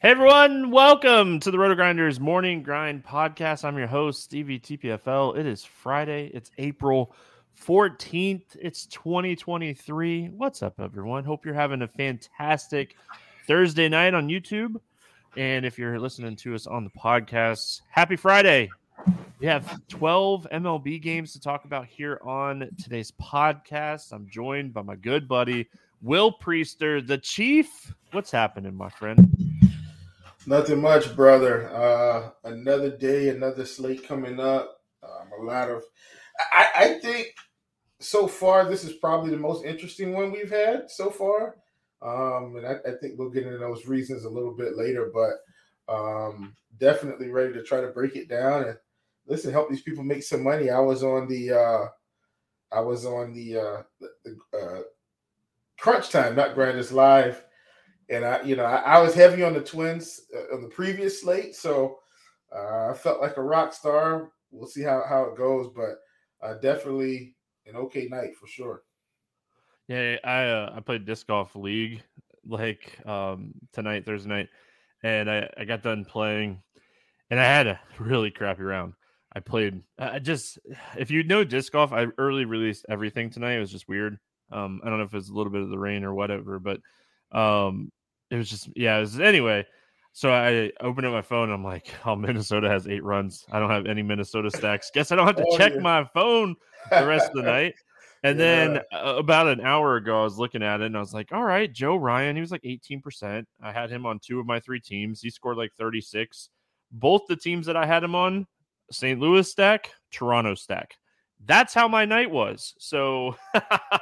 Hey everyone, welcome to the RotoGrinders Morning Grind Podcast. I'm your host, Stevie TPFL. It is Friday, it's April 14th, it's 2023. What's up, everyone? Hope you're having a fantastic Thursday night on YouTube. And if you're listening to us on the podcast, happy Friday. We have 12 MLB games to talk about here on today's podcast. I'm joined by my good buddy, Will Priester, the Chief. What's happening, my friend? Nothing much, brother. Uh, another day, another slate coming up. Um, a lot of, I, I think so far this is probably the most interesting one we've had so far. Um, and I, I think we'll get into those reasons a little bit later, but um, definitely ready to try to break it down and listen, help these people make some money. I was on the, uh, I was on the, uh, the, uh, crunch time, not Grinders Live and I, you know, I, I was heavy on the Twins uh, on the previous slate, so uh, I felt like a rock star. We'll see how how it goes, but uh, definitely an okay night for sure. Yeah, I uh, I played disc golf league like um, tonight, Thursday night, and I I got done playing, and I had a really crappy round. I played. I just if you know disc golf, I early released everything tonight. It was just weird. Um, I don't know if it's a little bit of the rain or whatever, but um, it was just yeah. It was, anyway, so I opened up my phone. And I'm like, oh, Minnesota has eight runs. I don't have any Minnesota stacks. Guess I don't have to oh, check yeah. my phone the rest of the night. And yeah. then uh, about an hour ago, I was looking at it and I was like, all right, Joe Ryan, he was like 18%. I had him on two of my three teams. He scored like 36. Both the teams that I had him on, St. Louis stack, Toronto stack that's how my night was. So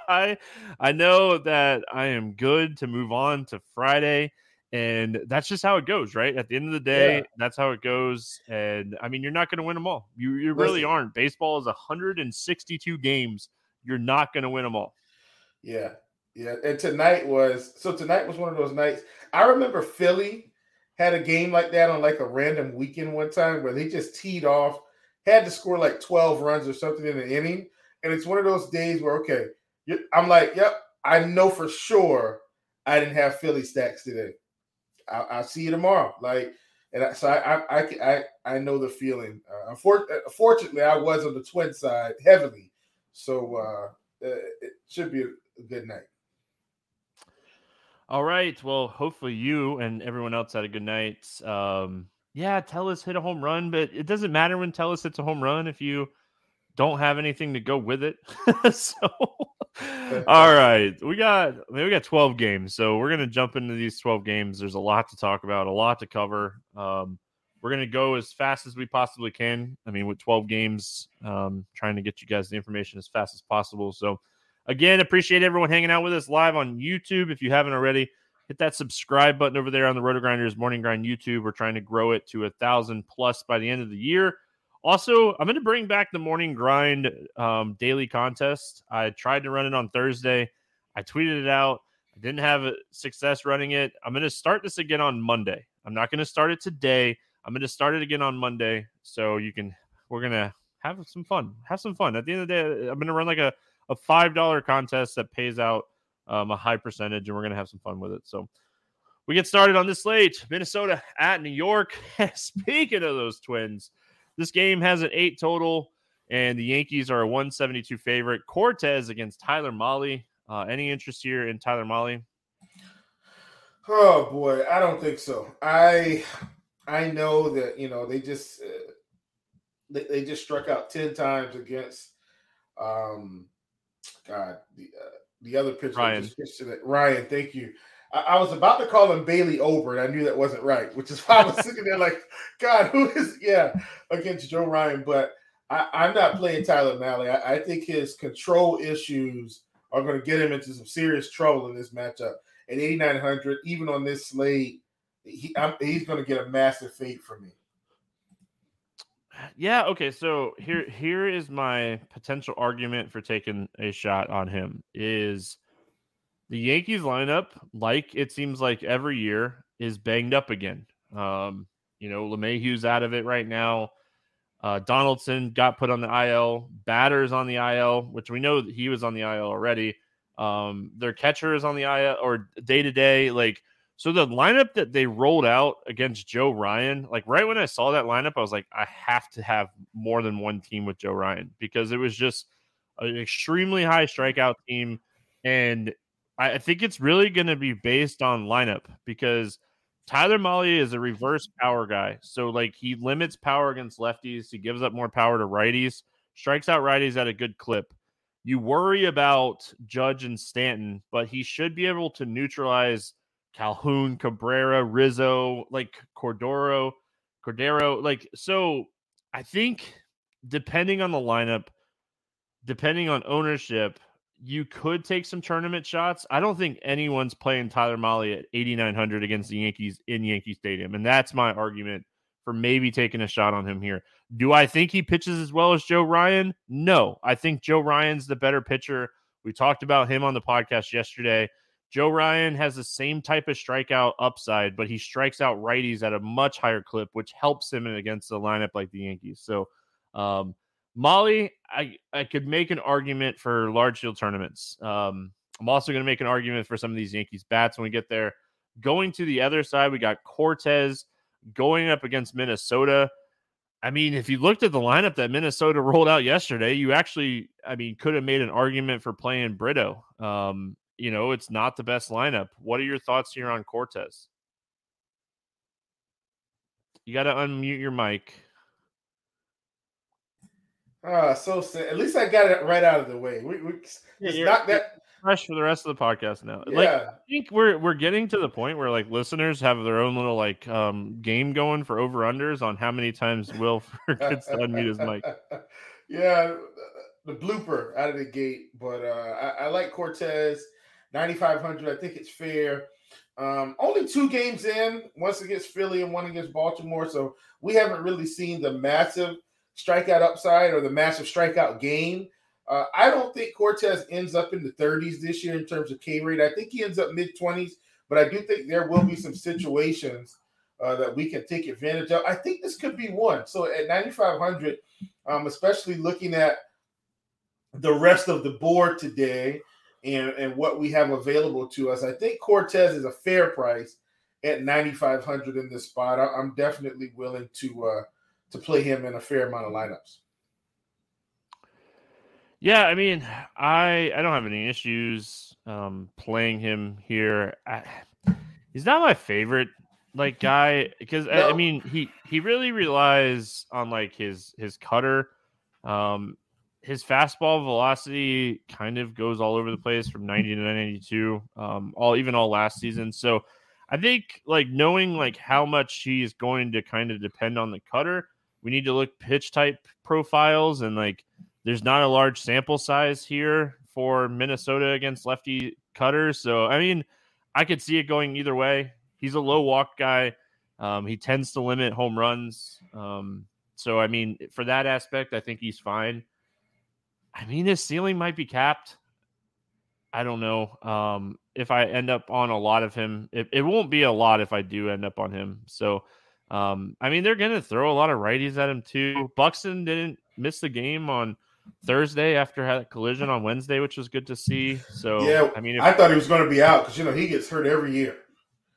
I I know that I am good to move on to Friday. And that's just how it goes, right? At the end of the day, yeah. that's how it goes. And I mean, you're not going to win them all. You, you really aren't. Baseball is 162 games. You're not going to win them all. Yeah. Yeah, and tonight was so tonight was one of those nights. I remember Philly had a game like that on like a random weekend one time where they just teed off, had to score like 12 runs or something in an inning. And it's one of those days where, okay, I'm like, yep, I know for sure I didn't have Philly stacks today. I'll, I'll see you tomorrow. Like, and I, so I, I, I, I know the feeling. Uh, unfortunately, I was on the twin side heavily, so uh, it should be a good night. All right. Well, hopefully you and everyone else had a good night. Um, yeah, Tellez hit a home run, but it doesn't matter when Tellez hits a home run if you don't have anything to go with it. so, all right, we got I mean, we got 12 games, so we're gonna jump into these 12 games. There's a lot to talk about, a lot to cover. Um, we're gonna go as fast as we possibly can. I mean, with 12 games, um, trying to get you guys the information as fast as possible. So, again, appreciate everyone hanging out with us live on YouTube. If you haven't already, hit that subscribe button over there on the RotoGrinders Morning Grind YouTube. We're trying to grow it to a thousand plus by the end of the year. Also, I'm going to bring back the morning grind um, daily contest. I tried to run it on Thursday. I tweeted it out. I didn't have success running it. I'm going to start this again on Monday. I'm not going to start it today. I'm going to start it again on Monday. So you can, we're going to have some fun. Have some fun. At the end of the day, I'm going to run like a, a $5 contest that pays out um, a high percentage, and we're going to have some fun with it. So we get started on this slate Minnesota at New York. Speaking of those twins, this game has an eight total, and the Yankees are a 172 favorite. Cortes against Tyler Mahle. Uh, any interest here in Tyler Mahle? Oh boy, I don't think so. I I know that you know they just uh, they, they just struck out ten times against um God the uh, the other pitcher Ryan. Ryan, thank you. I, I, was about to call him Bailey Ober, and I knew that wasn't right, which is why I was sitting there like, God, who is yeah against Joe Ryan? But I, am not playing Tyler Mahle. I, I, think his control issues are going to get him into some serious trouble in this matchup. At 8,900, even on this slate, he, he's going to get a massive fate for me. Yeah. Okay. So here, here is my potential argument for taking a shot on him. Is the Yankees lineup, like it seems like every year, is banged up again. Um, you know, LeMahieu's out of it right now. Uh, Donaldson got put on the IL. Batters on the IL, which we know that he was on the IL already. Um, their catcher is on the IL or day to day. Like, so the lineup that they rolled out against Joe Ryan, like right when I saw that lineup, I was like, I have to have more than one team with Joe Ryan because it was just an extremely high strikeout team. And I think it's really going to be based on lineup because Tyler Mahle is a reverse power guy. So, like, he limits power against lefties, he gives up more power to righties, strikes out righties at a good clip. You worry about Judge and Stanton, but he should be able to neutralize Calhoun, Cabrera, Rizzo, like Cordero, Cordero. Like, so I think depending on the lineup, depending on ownership, you could take some tournament shots. I don't think anyone's playing Tyler Mahle at 8,900 against the Yankees in Yankee Stadium. And that's my argument for maybe taking a shot on him here. Do I think he pitches as well as Joe Ryan? No. I think Joe Ryan's the better pitcher. We talked about him on the podcast yesterday. Joe Ryan has the same type of strikeout upside, but he strikes out righties at a much higher clip, which helps him against a lineup like the Yankees. So, um, Mahle, I, I could make an argument for large field tournaments. Um, I'm also going to make an argument for some of these Yankees bats when we get there. Going to the other side, we got Cortes going up against Minnesota. I mean, if you looked at the lineup that Minnesota rolled out yesterday, you actually, I mean, could have made an argument for playing Brito. Um, you know, it's not the best lineup. What are your thoughts here on Cortes? You got to unmute your mic. Ah, so sad. At least I got it right out of the way. We, we yeah, not that fresh for the rest of the podcast now. Yeah. Like I think we're we're getting to the point where like listeners have their own little like um game going for over unders on how many times Will gets to unmute his mic. Yeah, the blooper out of the gate. But uh I, I like Cortes, 9500. I think it's fair. Um, only two games in, once against Philly and one against Baltimore. So we haven't really seen the massive strikeout upside or the massive strikeout game. Uh, I don't think Cortes ends up in the 30s this year in terms of K rate. I think he ends up mid 20s, but I do think there will be some situations uh, that we can take advantage of. I think this could be one. So at 9,500, um, especially looking at the rest of the board today and, and what we have available to us, I think Cortes is a fair price at 9,500 in this spot. I, am definitely willing to uh, to play him in a fair amount of lineups. Yeah, I mean, I I don't have any issues um, playing him here. I, he's not my favorite like guy because no. I, I, mean he he really relies on like his his cutter. Um, his fastball velocity kind of goes all over the place from 90 to 92 um all even all last season so i think like knowing like how much he's going to kind of depend on the cutter we need to look pitch type profiles and like there's not a large sample size here for minnesota against lefty cutters so i mean i could see it going either way he's a low walk guy. Um, he tends to limit home runs. Um, so I mean, for that aspect, I think he's fine. I mean, his ceiling might be capped. I don't know. Um, if I end up on a lot of him, it, it won't be a lot if I do end up on him. So, um, I mean, they're going to throw a lot of righties at him too. Buxton didn't miss the game on Thursday after had a collision on Wednesday, which was good to see. So, yeah, I mean, if, I thought he was going to be out because you know he gets hurt every year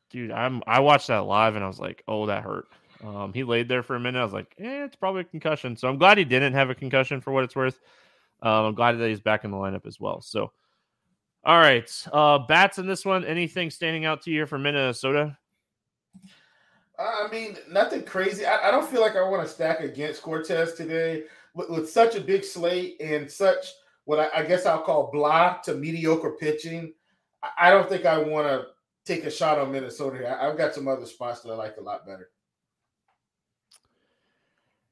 dude, I'm I watched that live and I was like, oh, that hurt. Um, he laid there for a minute. I was like, eh, it's probably a concussion. So I'm glad he didn't have a concussion for what it's worth. Um, I'm glad that he's back in the lineup as well. So, all right, uh, bats in this one. Anything standing out to you for Minnesota? I mean, nothing crazy. I, I don't feel like I want to stack against Cortes today with, with such a big slate and such what I, I guess I'll call blah to mediocre pitching. I, I don't think I want to take a shot on Minnesota here. I've got some other spots that I like a lot better.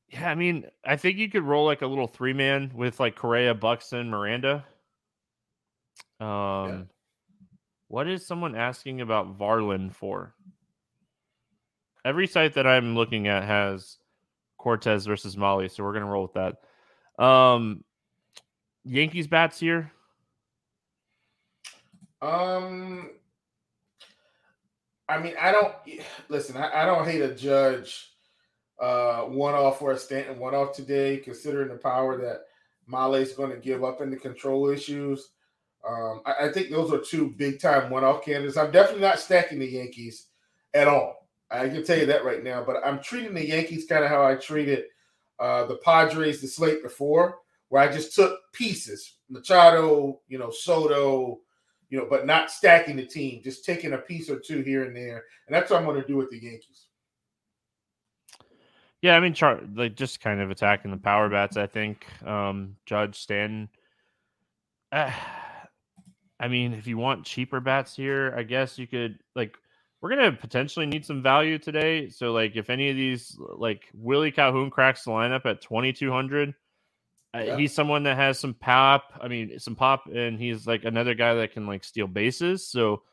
Yeah, I mean, I think you could roll like a little three man with like Correa, Buxton, Miranda. Um, yeah. what is someone asking about Varland for? Every site that I'm looking at has Cortes versus Mahle, so we're gonna roll with that. Um, Yankees bats here. Um, I mean, I don't listen. I, I don't hate a judge uh, one off for a Stanton one off today, considering the power that Mahle is going to give up in the control issues. Um, I, I, think those are two big time one off candidates. I'm definitely not stacking the Yankees at all. I can tell you that right now. But I'm treating the Yankees kind of how I treated uh, the Padres, the slate before, where I just took pieces, Machado, you know, Soto, you know, but not stacking the team, just taking a piece or two here and there. And that's what I'm going to do with the Yankees. Yeah, I mean, char- like just kind of attacking the power bats. I think um, Judge Stanton. Uh, I mean, if you want cheaper bats here, I guess you could like. We're gonna potentially need some value today. So, like, if any of these, like Willie Calhoun cracks the lineup at twenty two hundred, yeah. He's someone that has some pop. I mean, some pop, and he's like another guy that can like steal bases. So,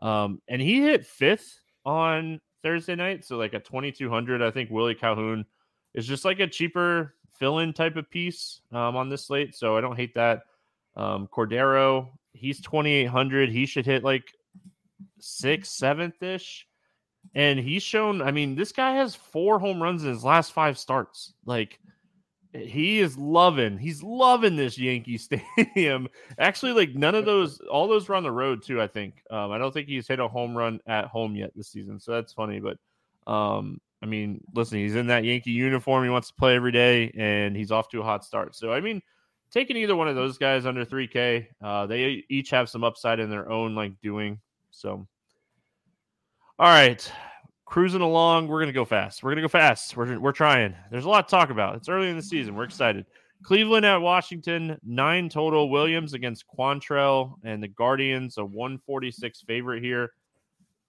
um, and he hit fifth on Thursday night. So, like a 2200, I think Willie Calhoun is just like a cheaper fill in type of piece um, on this slate. So, I don't hate that. Um, Cordero, he's 2800. He should hit like sixth, seventh ish. And he's shown, I mean, this guy has four home runs in his last five starts. Like, he is loving he's loving this yankee stadium. Actually like none of those all those were on the road too i think. Um, i don't think he's hit a home run at home yet this season so that's funny but um, i mean listen he's in that yankee uniform he wants to play every day and he's off to a hot start. So i mean taking either one of those guys under 3k uh, they each have some upside in their own like doing so. All right cruising along. We're gonna go fast. We're gonna go fast. We're we're trying. There's a lot to talk about. It's early in the season. We're excited. Cleveland at Washington, nine total. Williams against Quantrill and the Guardians, a 146 favorite here.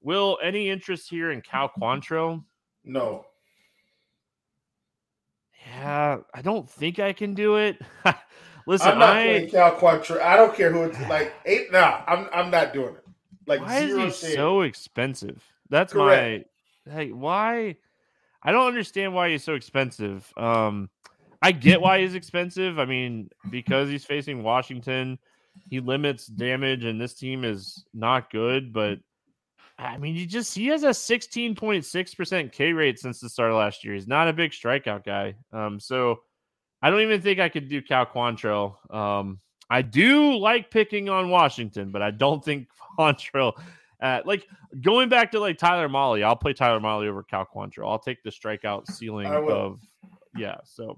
Will any interest here in Cal Quantrill? No. Yeah, I don't think I can do it. Listen, I'm not I, playing Cal Quantrill. I don't care who it's like. Eight, nah, I'm I'm not doing it. Like why is he so expensive? That's Correct. Hey, why? I don't understand why he's so expensive. Um, I get why he's expensive. I mean, because he's facing Washington, he limits damage, and this team is not good. But I mean, you just he has a 16.6% K rate since the start of last year. He's not a big strikeout guy. Um, so I don't even think I could do Cal Quantrill. Um, I do like picking on Washington, but I don't think Quantrill uh, like going back to like Tyler Mahle, I'll play Tyler Mahle over Cal Quantrill. I'll take the strikeout ceiling of yeah. So,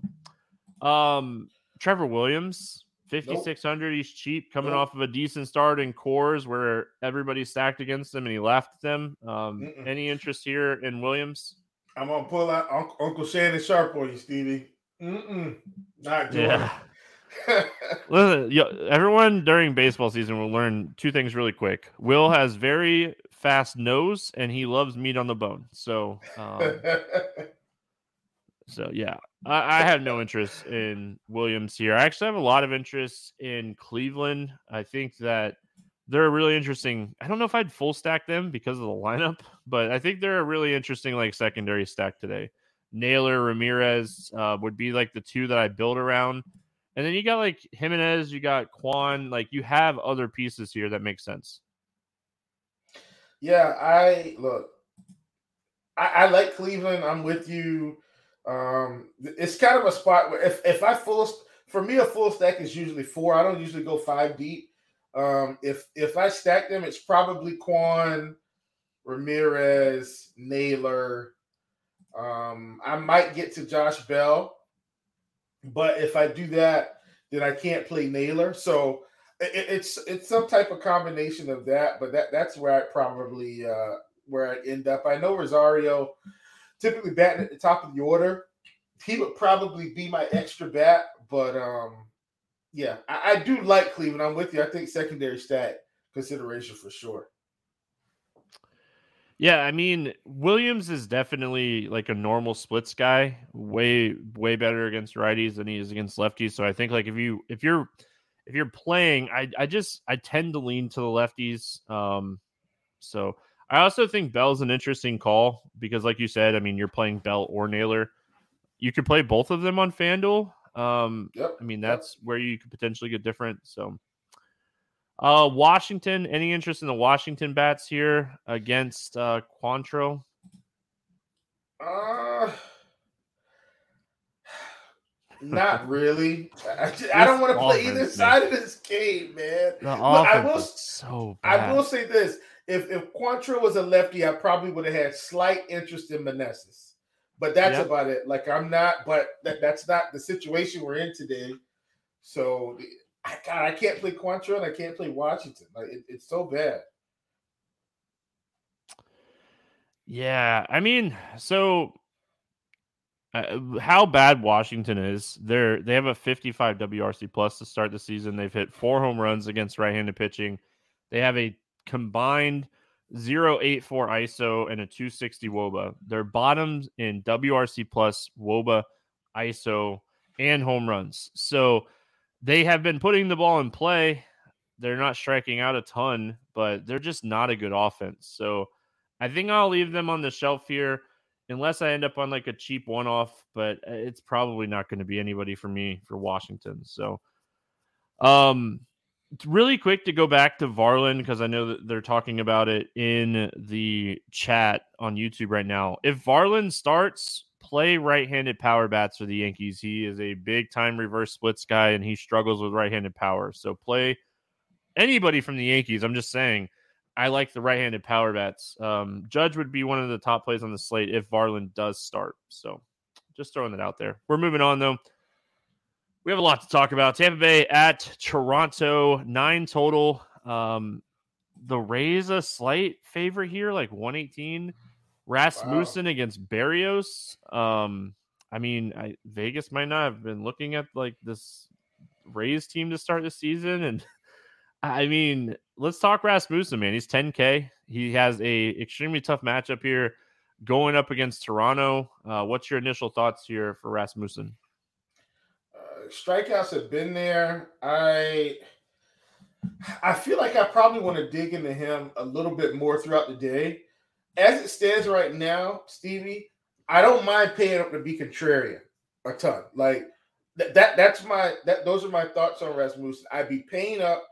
um, Trevor Williams, fifty six hundred. Nope. He's cheap, coming nope. off of a decent start in Coors where everybody stacked against him and he left them. Um, Mm-mm. any interest here in Williams? I'm gonna pull out Uncle Shannon Sharpe for you, Stevie. Mm-mm. Not doing yeah. Listen, everyone during baseball season will learn two things really quick. Will has very fast nose, and he loves meat on the bone. So, um, so yeah, I, I, have no interest in Williams here. I actually have a lot of interest in Cleveland. I think that they're really interesting. I don't know if I'd full stack them because of the lineup, but I think they're a really interesting like secondary stack today. Naylor Ramirez uh, would be like the two that I build around. And then you got like Gimenez, you got Kwan, like you have other pieces here that make sense. Yeah, I look, I, I like Cleveland. I'm with you. Um, it's kind of a spot where if, if I full for me a full stack is usually four. I don't usually go five deep. Um, if if I stack them, it's probably Kwan, Ramirez, Naylor. Um, I might get to Josh Bell. But if I do that, then I can't play Naylor. So it, it's it's some type of combination of that. But that that's where I probably uh, where I end up. I know Rosario typically batting at the top of the order. He would probably be my extra bat, but um, yeah, I, I do like Cleveland. I'm with you. I think secondary stat consideration for sure. Yeah, I mean Williams is definitely like a normal splits guy, way way better against righties than he is against lefties. So I think like if you if you're if you're playing, I I just I tend to lean to the lefties. Um, so I also think Bell's an interesting call because, like you said, I mean you're playing Bell or Naylor. You could play both of them on FanDuel. Um, yep, I mean that's yep. where you could potentially get different. So uh, Washington. Any interest in the Washington bats here against uh, Quantrill? Uh, not really. I, I don't want to play either side of this game, man. The Look, I will so bad. I will say this: if if Quantrill was a lefty, I probably would have had slight interest in Meneses. But that's yep. about it. Like I'm not, but that, that's not the situation we're in today. So I, God, I can't play Quantrill and I can't play Washington. Like it, it's so bad. Yeah, I mean, so uh, how bad Washington is? They're they have a 55 WRC plus to start the season. They've hit four home runs against right-handed pitching. They have a combined 084 ISO and a 260 WOBA. They're bottoms in WRC plus, WOBA, ISO, and home runs. So they have been putting the ball in play. They're not striking out a ton, but they're just not a good offense. So I think I'll leave them on the shelf here unless I end up on like a cheap one off, but uh, it's probably not going to be anybody for me for Washington. So um it's really quick to go back to Varland because I know that they're talking about it in the chat on YouTube right now. If Varland starts, play right-handed power bats for the Yankees. He is a big time reverse splits guy and he struggles with right-handed power. So play anybody from the Yankees. I'm just saying I like the right-handed power bats. Um, Judge would be one of the top plays on the slate if Varland does start. So just throwing that out there. We're moving on though. We have a lot to talk about. Tampa Bay at Toronto, nine total. Um, the Rays a slight favorite here, like 118. Rasmussen wow. against Berrios. Um, I mean, I, Vegas might not have been looking at like this Rays team to start the season, and I mean, let's talk Rasmussen, man. He's 10K. He has a extremely tough matchup here, going up against Toronto. Uh, what's your initial thoughts here for Rasmussen? Uh, strikeouts have been there. I I feel like I probably want to dig into him a little bit more throughout the day as it stands right now, Stevie, I don't mind paying up to be contrarian a ton. Like that, that that's my that those are my thoughts on Rasmussen. I'd be paying up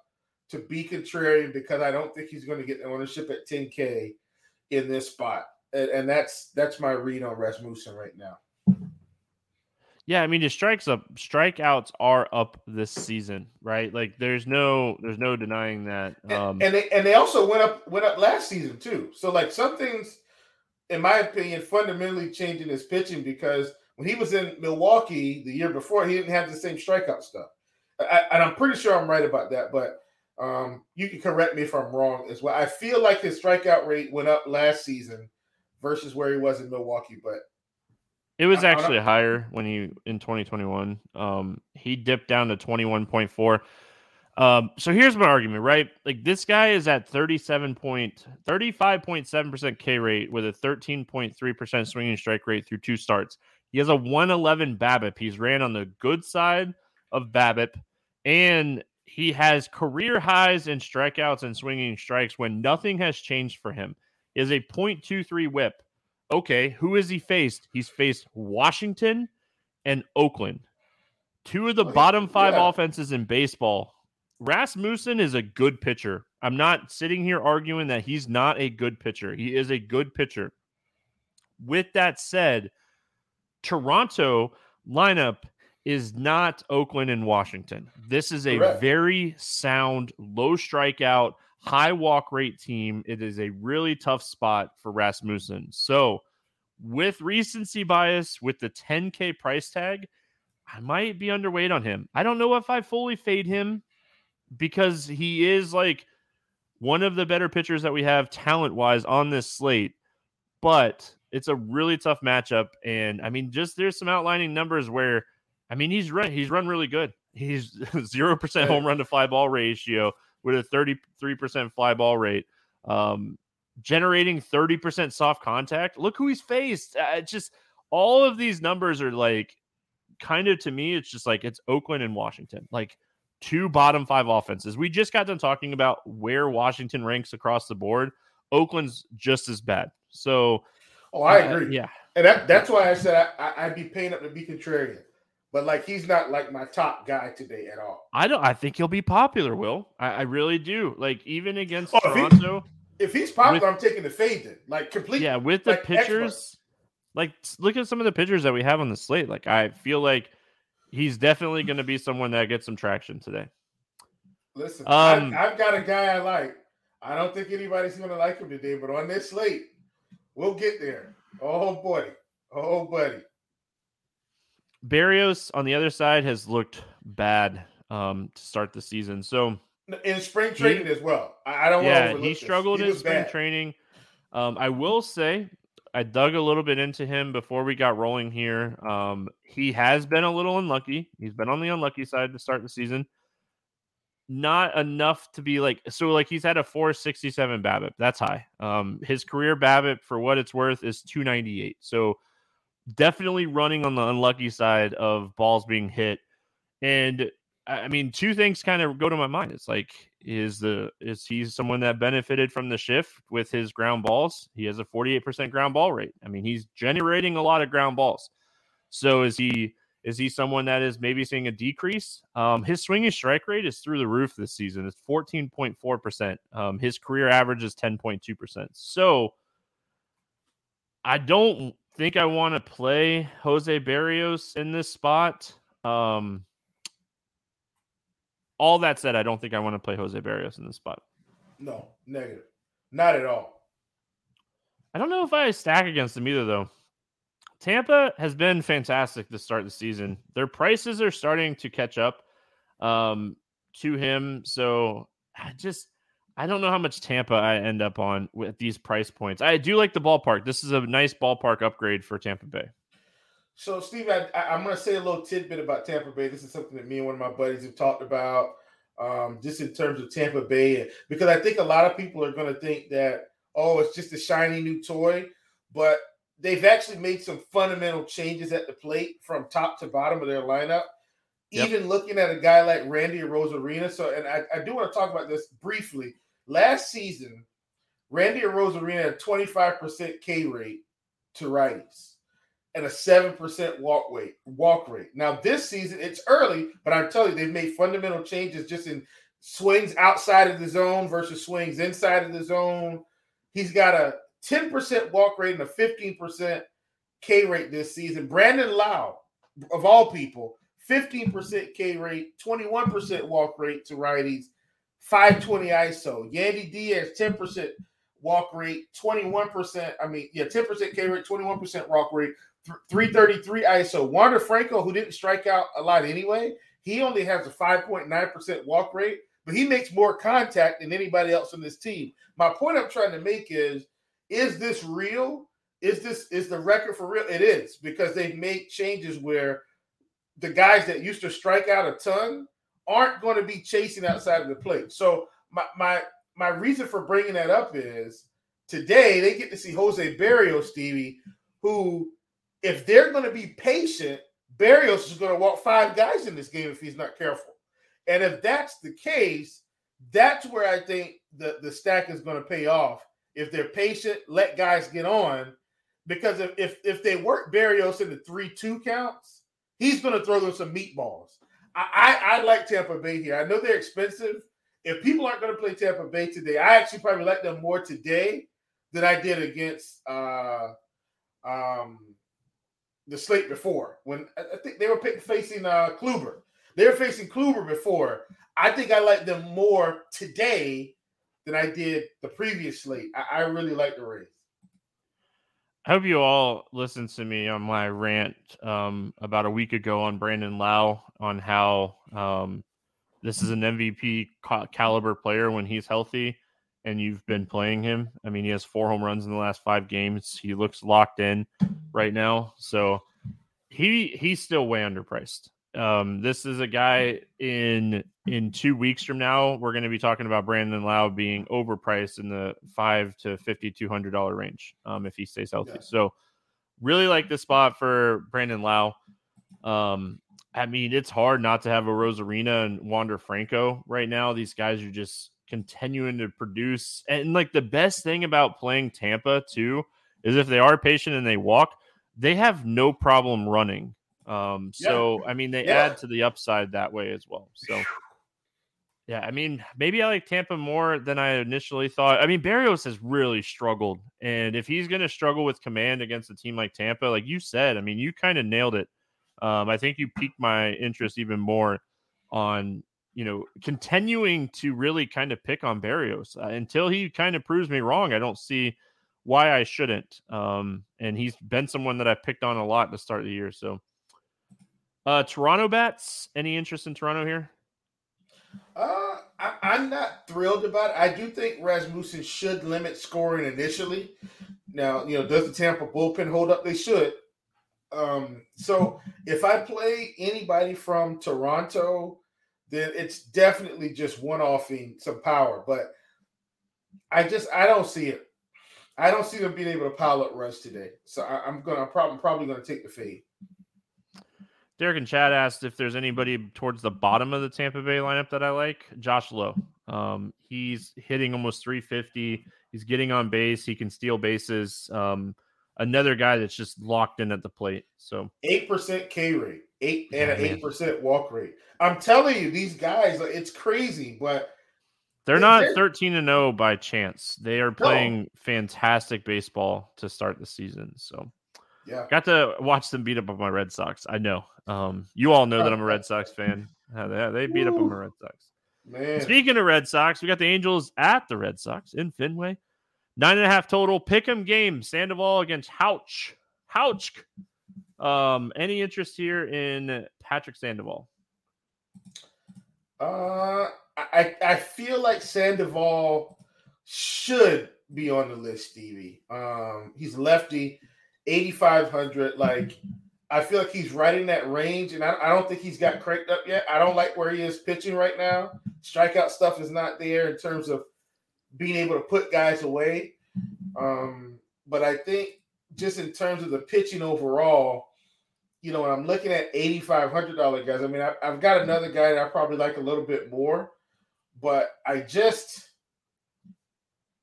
to be contrarian because I don't think he's going to get the ownership at 10K in this spot. And, and that's that's my read on Rasmussen right now. Yeah, I mean the strikes up strikeouts are up this season, right? Like there's no there's no denying that. Um, and, and they and they also went up went up last season too. So like some things, in my opinion, fundamentally changing his pitching because when he was in Milwaukee the year before, he didn't have the same strikeout stuff. I, and I'm pretty sure I'm right about that, but um, you can correct me if I'm wrong as well. I feel like his strikeout rate went up last season versus where he was in Milwaukee, but it was actually higher when he in 2021. Um, he dipped down to 21.4. Um, so here's my argument, right? Like this guy is at 37 point 35.7% K rate with a 13.3% swinging strike rate through two starts. He has a 111 BABIP. He's ran on the good side of BABIP, and he has career highs in strikeouts and swinging strikes when nothing has changed for him. He has a 0.23 whip. Okay, who has he faced? He's faced Washington and Oakland, two of the oh, bottom five yeah. offenses in baseball. Rasmussen is a good pitcher. I'm not sitting here arguing that he's not a good pitcher. He is a good pitcher. With that said, Toronto lineup is not Oakland and Washington. This is a Correct. very sound, low strikeout, high walk rate team. It is a really tough spot for Rasmussen. So, with recency bias, with the 10K price tag, I might be underweight on him. I don't know if I fully fade him because he is like one of the better pitchers that we have talent wise on this slate, but it's a really tough matchup. And I mean, just there's some outlining numbers where, I mean, he's run, he's run really good. He's 0% home run to fly ball ratio with a 33% fly ball rate, um, generating 30% soft contact. Look who he's faced. Uh, just all of these numbers are like kind of to me, it's just like it's Oakland and Washington, like two bottom five offenses. We just got done talking about where Washington ranks across the board. Oakland's just as bad. So, oh, I uh, agree. yeah. And that, that's why I said I, I'd be paying up to be contrarian but like he's not like my top guy today at all. I don't. I think he'll be popular. Will I, I really do? Like even against oh, Toronto. If, if he's popular, with, I'm taking the fade then. Like completely. Yeah, with the like pitchers. Like look at some of the pitchers that we have on the slate. Like I feel like he's definitely going to be someone that gets some traction today. Listen, um, I, I've got a guy I like. I don't think anybody's going to like him today, but on this slate, we'll get there. Oh, buddy. Oh, buddy. Berrios on the other side has looked bad um, to start the season. So in spring training he, as well. I don't. Yeah, he struggled he in spring bad. training. Um, I will say I dug a little bit into him before we got rolling here. Um, he has been a little unlucky. He's been on the unlucky side to start the season. Not enough to be like so. Like he's had a 467 BABIP. That's high. Um, his career BABIP, for what it's worth, is 298. So definitely running on the unlucky side of balls being hit. And I mean, two things kind of go to my mind. It's like, is the is he someone that benefited from the shift with his ground balls? He has a 48% ground ball rate. I mean, he's generating a lot of ground balls. So is he is he someone that is maybe seeing a decrease? Um, his swinging strike rate is through the roof this season. It's 14.4%. Um, his career average is 10.2%. So I don't think I want to play Jose Berrios in this spot. Um, all that said, I don't think I want to play Jose Berrios in this spot. No, negative. Not at all. I don't know if I stack against them either, though. Tampa has been fantastic to start the season. Their prices are starting to catch up um, to him. So I just I don't know how much Tampa I end up on with these price points. I do like the ballpark. This is a nice ballpark upgrade for Tampa Bay. So, Steve, I, am going to say a little tidbit about Tampa Bay. This is something that me and one of my buddies have talked about, um, just in terms of Tampa Bay, because I think a lot of people are going to think that, oh, it's just a shiny new toy, but they've actually made some fundamental changes at the plate from top to bottom of their lineup. Yep. Even looking at a guy like Randy Arozarena. So, and I, I do want to talk about this briefly Last season, Randy Arozarena had 25% K rate to righties. and a 7% walk rate. Walk rate. Now, this season, it's early, but I'm telling you, they've made fundamental changes just in swings outside of the zone versus swings inside of the zone. He's got a 10% walk rate and a 15% K rate this season. Brandon Lowe, of all people, 15% K rate, 21% walk rate to righties, 520 ISO. Yandy Diaz, 10% walk rate, 21%. I mean, yeah, 10% K rate, 21% walk rate, 333 ISO. Wander Franco, who didn't strike out a lot anyway, he only has a 5.9% walk rate, but he makes more contact than anybody else on this team. My point I'm trying to make is is this real? Is this is the record for real? It is because they've made changes where the guys that used to strike out a ton aren't going to be chasing outside of the plate. So my my my reason for bringing that up is today they get to see Jose Berrios, Stevie, who if they're going to be patient, Berrios is going to walk five guys in this game if he's not careful. And if that's the case, that's where I think the, the stack is going to pay off. If they're patient, let guys get on. Because if, if, if they work Berrios into three two counts, he's going to throw them some meatballs. I, I, like Tampa Bay here. I know they're expensive. If people aren't going to play Tampa Bay today, I actually probably like them more today than I did against uh, um, the slate before. When I think they were facing uh, Kluber, they were facing Kluber before. I think I like them more today than I did the previous slate. I, I really like the Rays. I hope you all listened to me on my rant um, about a week ago on Brandon Lowe on how um, this is an MVP caliber player when he's healthy and you've been playing him. I mean, he has four home runs in the last five games. He looks locked in right now. So he he's still way underpriced. Um, this is a guy in in two weeks from now. We're going to be talking about Brandon Lowe being overpriced in the five to fifty two hundred dollar range um, if he stays healthy. Yeah. So really like this spot for Brandon Lowe. Um, I mean, it's hard not to have a Arozarena and Wander Franco right now. These guys are just continuing to produce. And like the best thing about playing Tampa too is if they are patient and they walk, they have no problem running. Um, so yeah. I mean, they yeah. add to the upside that way as well. So yeah, I mean, maybe I like Tampa more than I initially thought. I mean, Berrios has really struggled, and if he's going to struggle with command against a team like Tampa, like you said, I mean, you kind of nailed it. Um, I think you piqued my interest even more on you know, continuing to really kind of pick on Berrios uh, until he kind of proves me wrong. I don't see why I shouldn't. Um, and he's been someone that I picked on a lot the start of the year. So, uh, Toronto bats. Any interest in Toronto here? Uh, I, am not thrilled about it. I do think Rasmussen should limit scoring initially. Now, you know, does the Tampa bullpen hold up? They should. Um, so if I play anybody from Toronto then it's definitely just one offing some power. But I just I don't see it. I don't see them being able to pile up runs today. So I, am gonna I'm probably, probably gonna take the fade. Derek and Chad asked if there's anybody towards the bottom of the Tampa Bay lineup that I like. Josh Lowe. Um, he's hitting almost 350. He's getting on base. He can steal bases. Um, another guy that's just locked in at the plate. So eight percent K rate, eight and an eight percent walk rate. I'm telling you, these guys, it's crazy, but they're not 13 and 0 by chance. They are playing no. fantastic baseball to start the season. So yeah, got to watch them beat up on my Red Sox. I know. Um, you all know that I'm a Red Sox fan. they, they beat up on my Red Sox. Man. Speaking of Red Sox, we got the Angels at the Red Sox in Fenway. Nine and a half total. Pick 'em game. Sandoval against Houck. Houck. Um, any interest here in Patrick Sandoval? Uh, I I feel like Sandoval should be on the list, Stevie. Um, he's lefty, eighty five hundred. Like, I feel like he's right in that range, and I, I don't think he's got cranked up yet. I don't like where he is pitching right now. Strikeout stuff is not there in terms of being able to put guys away. Um, but I think just in terms of the pitching overall, you know, I'm looking at $8,500 guys, I mean, I, have got another guy that I probably like a little bit more, but I just,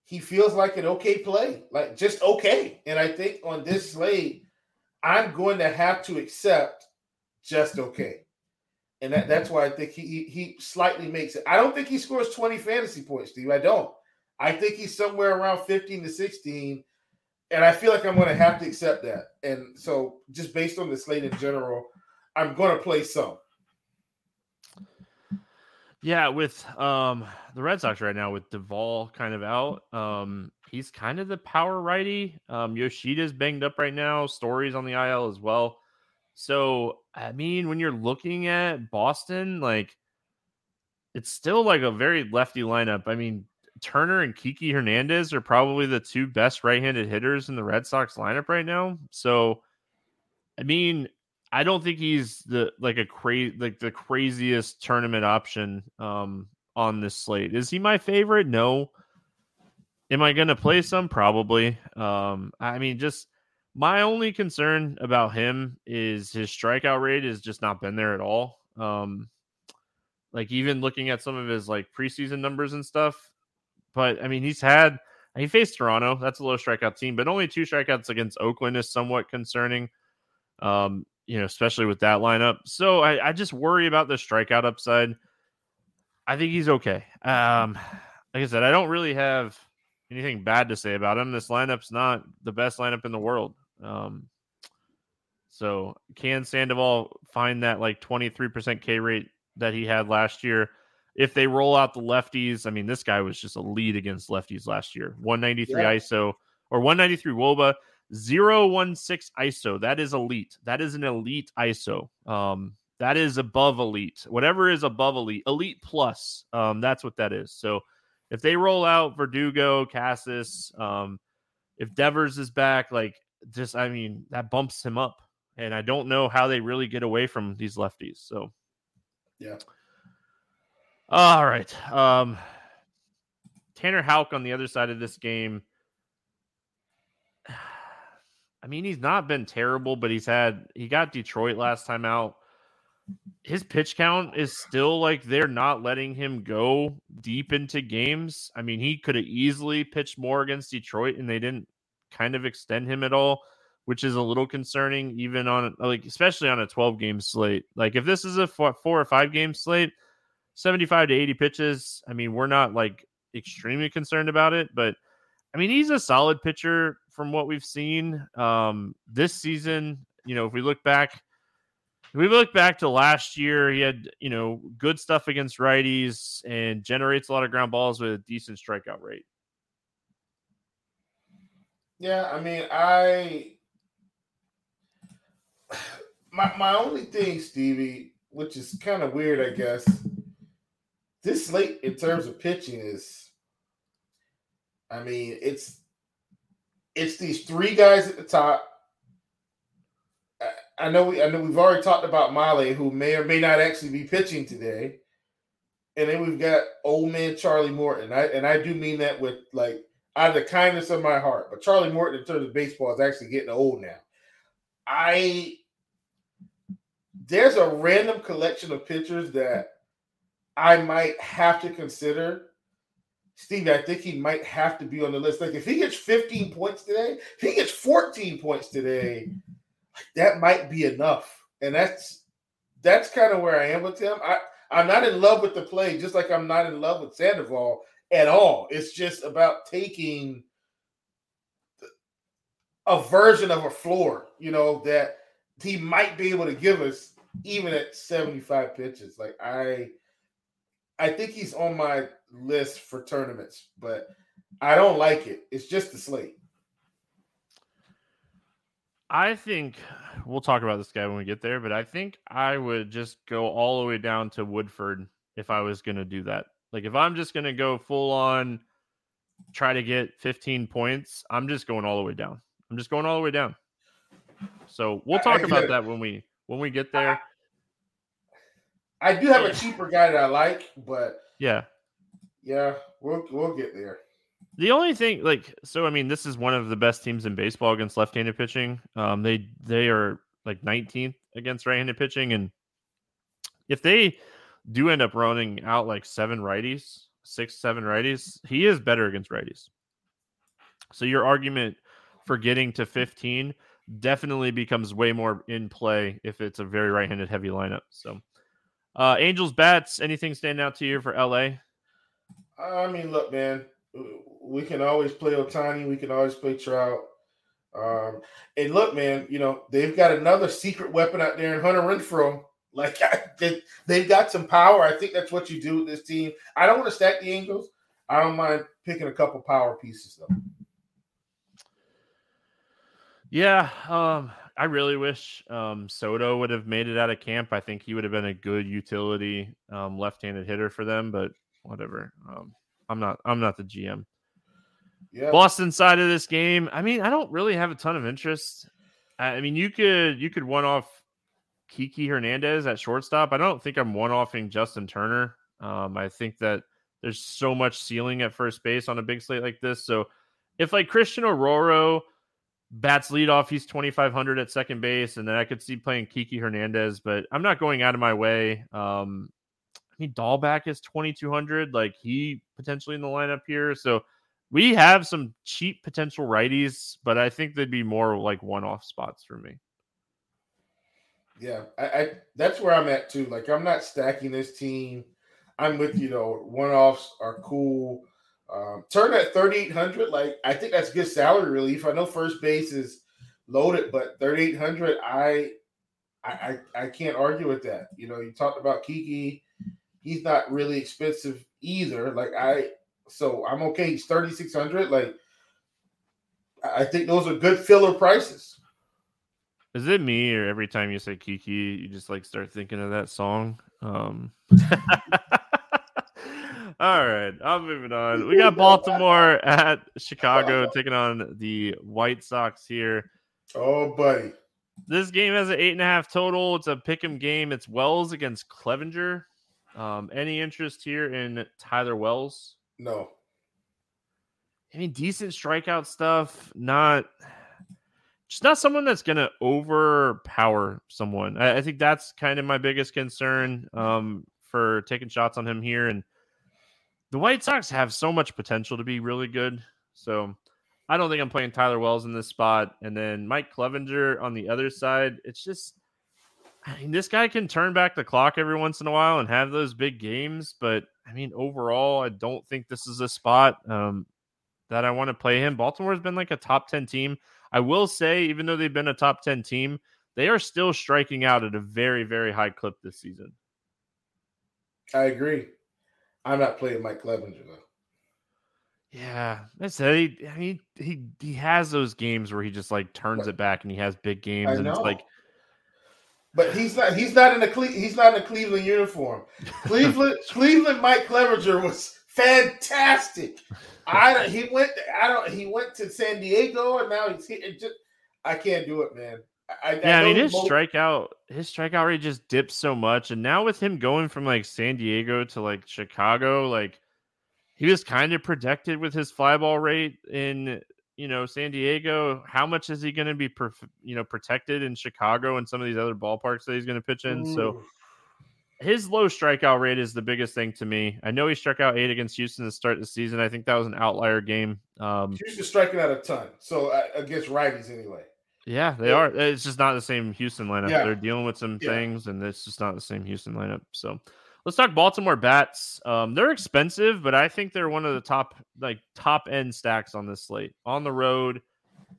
he feels like an okay play, like just okay. And I think on this slate, I'm going to have to accept just okay. And that, that's why I think he, he slightly makes it. I don't think he scores 20 fantasy points, Steve. I don't. I think he's somewhere around 15 to 16. And I feel like I'm going to have to accept that. And so, just based on the slate in general, I'm going to play some. Yeah, with um the Red Sox right now with Duvall kind of out, um he's kind of the power righty. Um Yoshida's banged up right now. Story's on the IL as well. So I mean, when you're looking at Boston, like it's still like a very lefty lineup. I mean, Turner and Kiki Hernandez are probably the two best right-handed hitters in the Red Sox lineup right now. So I mean, I don't think he's the like a crazy like the craziest tournament option um on this slate. Is he my favorite? No. Am I going to play some? Probably. Um I mean just my only concern about him is his strikeout rate has just not been there at all. Um like even looking at some of his like preseason numbers and stuff. But I mean, he's had he faced Toronto. That's a low strikeout team, but only two strikeouts against Oakland is somewhat concerning. Um, you know, especially with that lineup. So I, I just worry about the strikeout upside. I think he's okay. Um, like I said, I don't really have anything bad to say about him. This lineup's not the best lineup in the world. Um, so can Sandoval find that like 23% K rate that he had last year? If they roll out the lefties, I mean, this guy was just a lead against lefties last year. 193 yeah. ISO or 193 wOBA. 016 ISO. That is elite. That is an elite ISO. Um, that is above elite. Whatever is above elite, elite plus. Um, that's what that is. So if they roll out Verdugo, Casas, um, if Devers is back, like just I mean, that bumps him up. And I don't know how they really get away from these lefties. So yeah. All right. Um Tanner Houck on the other side of this game I mean, he's not been terrible, but he's had he got Detroit last time out. His pitch count is still like they're not letting him go deep into games. I mean, he could have easily pitched more against Detroit and they didn't kind of extend him at all, which is a little concerning, even on like especially on a 12 game slate. Like if this is a four, four or five game slate, 75 to 80 pitches. I mean, we're not like extremely concerned about it, but I mean, he's a solid pitcher from what we've seen um, this season. You know, if we look back, we look back to last year, he had you know good stuff against righties and generates a lot of ground balls with a decent strikeout rate. Yeah, I mean, I my my only thing, Stevie, which is kind of weird, I guess. This late in terms of pitching is I mean, it's it's these three guys at the top. I know we I know we've already talked about Miley, who may or may not actually be pitching today. And then we've got old man Charlie Morton. I and I do mean that with like out of the kindness of my heart. But Charlie Morton, in terms of baseball, is actually getting old now. I there's a random collection of pitchers that I might have to consider Steve, I think he might have to be on the list. Like if he gets 15 points today, if he gets 14 points today, that might be enough. And that's that's kind of where I am with him. I, I'm not in love with the play, just like I'm not in love with Sandoval at all. It's just about taking a version of a floor, you know, that he might be able to give us even at 75 pitches. Like I I think he's on my list for tournaments, but I don't like it. It's just the slate. I think we'll talk about this guy when we get there, but I think I would just go all the way down to Woodford if I was going to do that. Like if I'm just going to go full on try to get 15 points, I'm just going all the way down. I'm just going all the way down. So we'll talk about that when we when we get there. I do have a cheaper guy that I like, but yeah, yeah, we'll we'll get there. The only thing, like, so I mean, this is one of the best teams in baseball against left-handed pitching. Um, they they are like 19th against right-handed pitching, and if they do end up running out like seven righties, six, seven righties, he is better against righties. So your argument for getting to 15 definitely becomes way more in play if it's a very right-handed heavy lineup. So, uh, Angels bats, anything stand out to you for LA? I mean, look, man, we can always play Ohtani, we can always play Trout. Um, and look, man, you know they've got another secret weapon out there in Hunter Renfroe. Like they, they've got some power. I think that's what you do with this team. I don't want to stack the Angels. I don't mind picking a couple power pieces though. Yeah, um, I really wish um, Soto would have made it out of camp. I think he would have been a good utility um, left-handed hitter for them, but whatever. Um, I'm not. I'm not the GM. Yeah. Boston side of this game. I mean, I don't really have a ton of interest. I mean, you could you could one off Kiki Hernandez at shortstop. I don't think I'm one offing Justin Turner. Um, I think that there's so much ceiling at first base on a big slate like this. So if like Christian Arroyo bats lead off, he's 2,500 at second base, and then I could see playing Kiki Hernandez, but I'm not going out of my way. Um, I mean, Dalbec is 2,200, like he potentially in the lineup here. So we have some cheap potential righties, but I think they'd be more like one off spots for me. Yeah, I, I, that's where I'm at too. Like I'm not stacking this team. I'm with you though. One offs are cool. Um, Turner 3,800. Like I think that's good salary relief. I know first base is loaded, but 3,800, I, I, I can't argue with that. You know, you talked about Kiki. He's not really expensive either. Like I, so I'm okay. He's 3,600. Like I think those are good filler prices. Is it me or every time you say Kiki, you just like start thinking of that song? Um All right, I'm moving on. We got Baltimore at Chicago taking on the White Sox here. Oh, buddy. This game has an eight and a half total. It's a pick 'em game. It's Wells against Clevinger. Um, any interest here in Tyler Wells? No. I mean, decent strikeout stuff. Not just not someone that's going to overpower someone. I, I, think that's kind of my biggest concern um, for taking shots on him here. And the White Sox have so much potential to be really good. So I don't think I'm playing Tyler Wells in this spot. And then Mike Clevinger on the other side. It's just, I mean, this guy can turn back the clock every once in a while and have those big games. But I mean, overall, I don't think this is a spot um, that I want to play him. Baltimore's been like a top 10 team. I will say, even though they've been a top 10 team, they are still striking out at a very, very high clip this season. I agree. I'm not playing Mike Clevinger though. Yeah, that's it. I mean, he he has those games where he just like turns it back and he has big games, I and know. it's like. But he's not. He's not in a. Cle- he's not in a Cleveland uniform. Cleveland. Cleveland. Mike Clevinger was fantastic. I he went. I don't. He went to San Diego, and now he's here. Just, I can't do it, man. I, yeah, I, I mean his most... strikeout, his strikeout rate just dipped so much, and now with him going from like San Diego to like Chicago, like he was kind of protected with his fly ball rate in you know San Diego. How much is he going to be, perf- you know, protected in Chicago and some of these other ballparks that he's going to pitch in? Ooh. So his low strikeout rate is the biggest thing to me. I know he struck out eight against Houston to start the season. I think that was an outlier game. Um, Houston striking out a ton, so uh, against righties anyway. Yeah, they are. It's just not the same Houston lineup. Yeah. They're dealing with some yeah. things, and it's just not the same Houston lineup. So let's talk Baltimore bats. Um, they're expensive, but I think they're one of the top like top end stacks on this slate. On the road,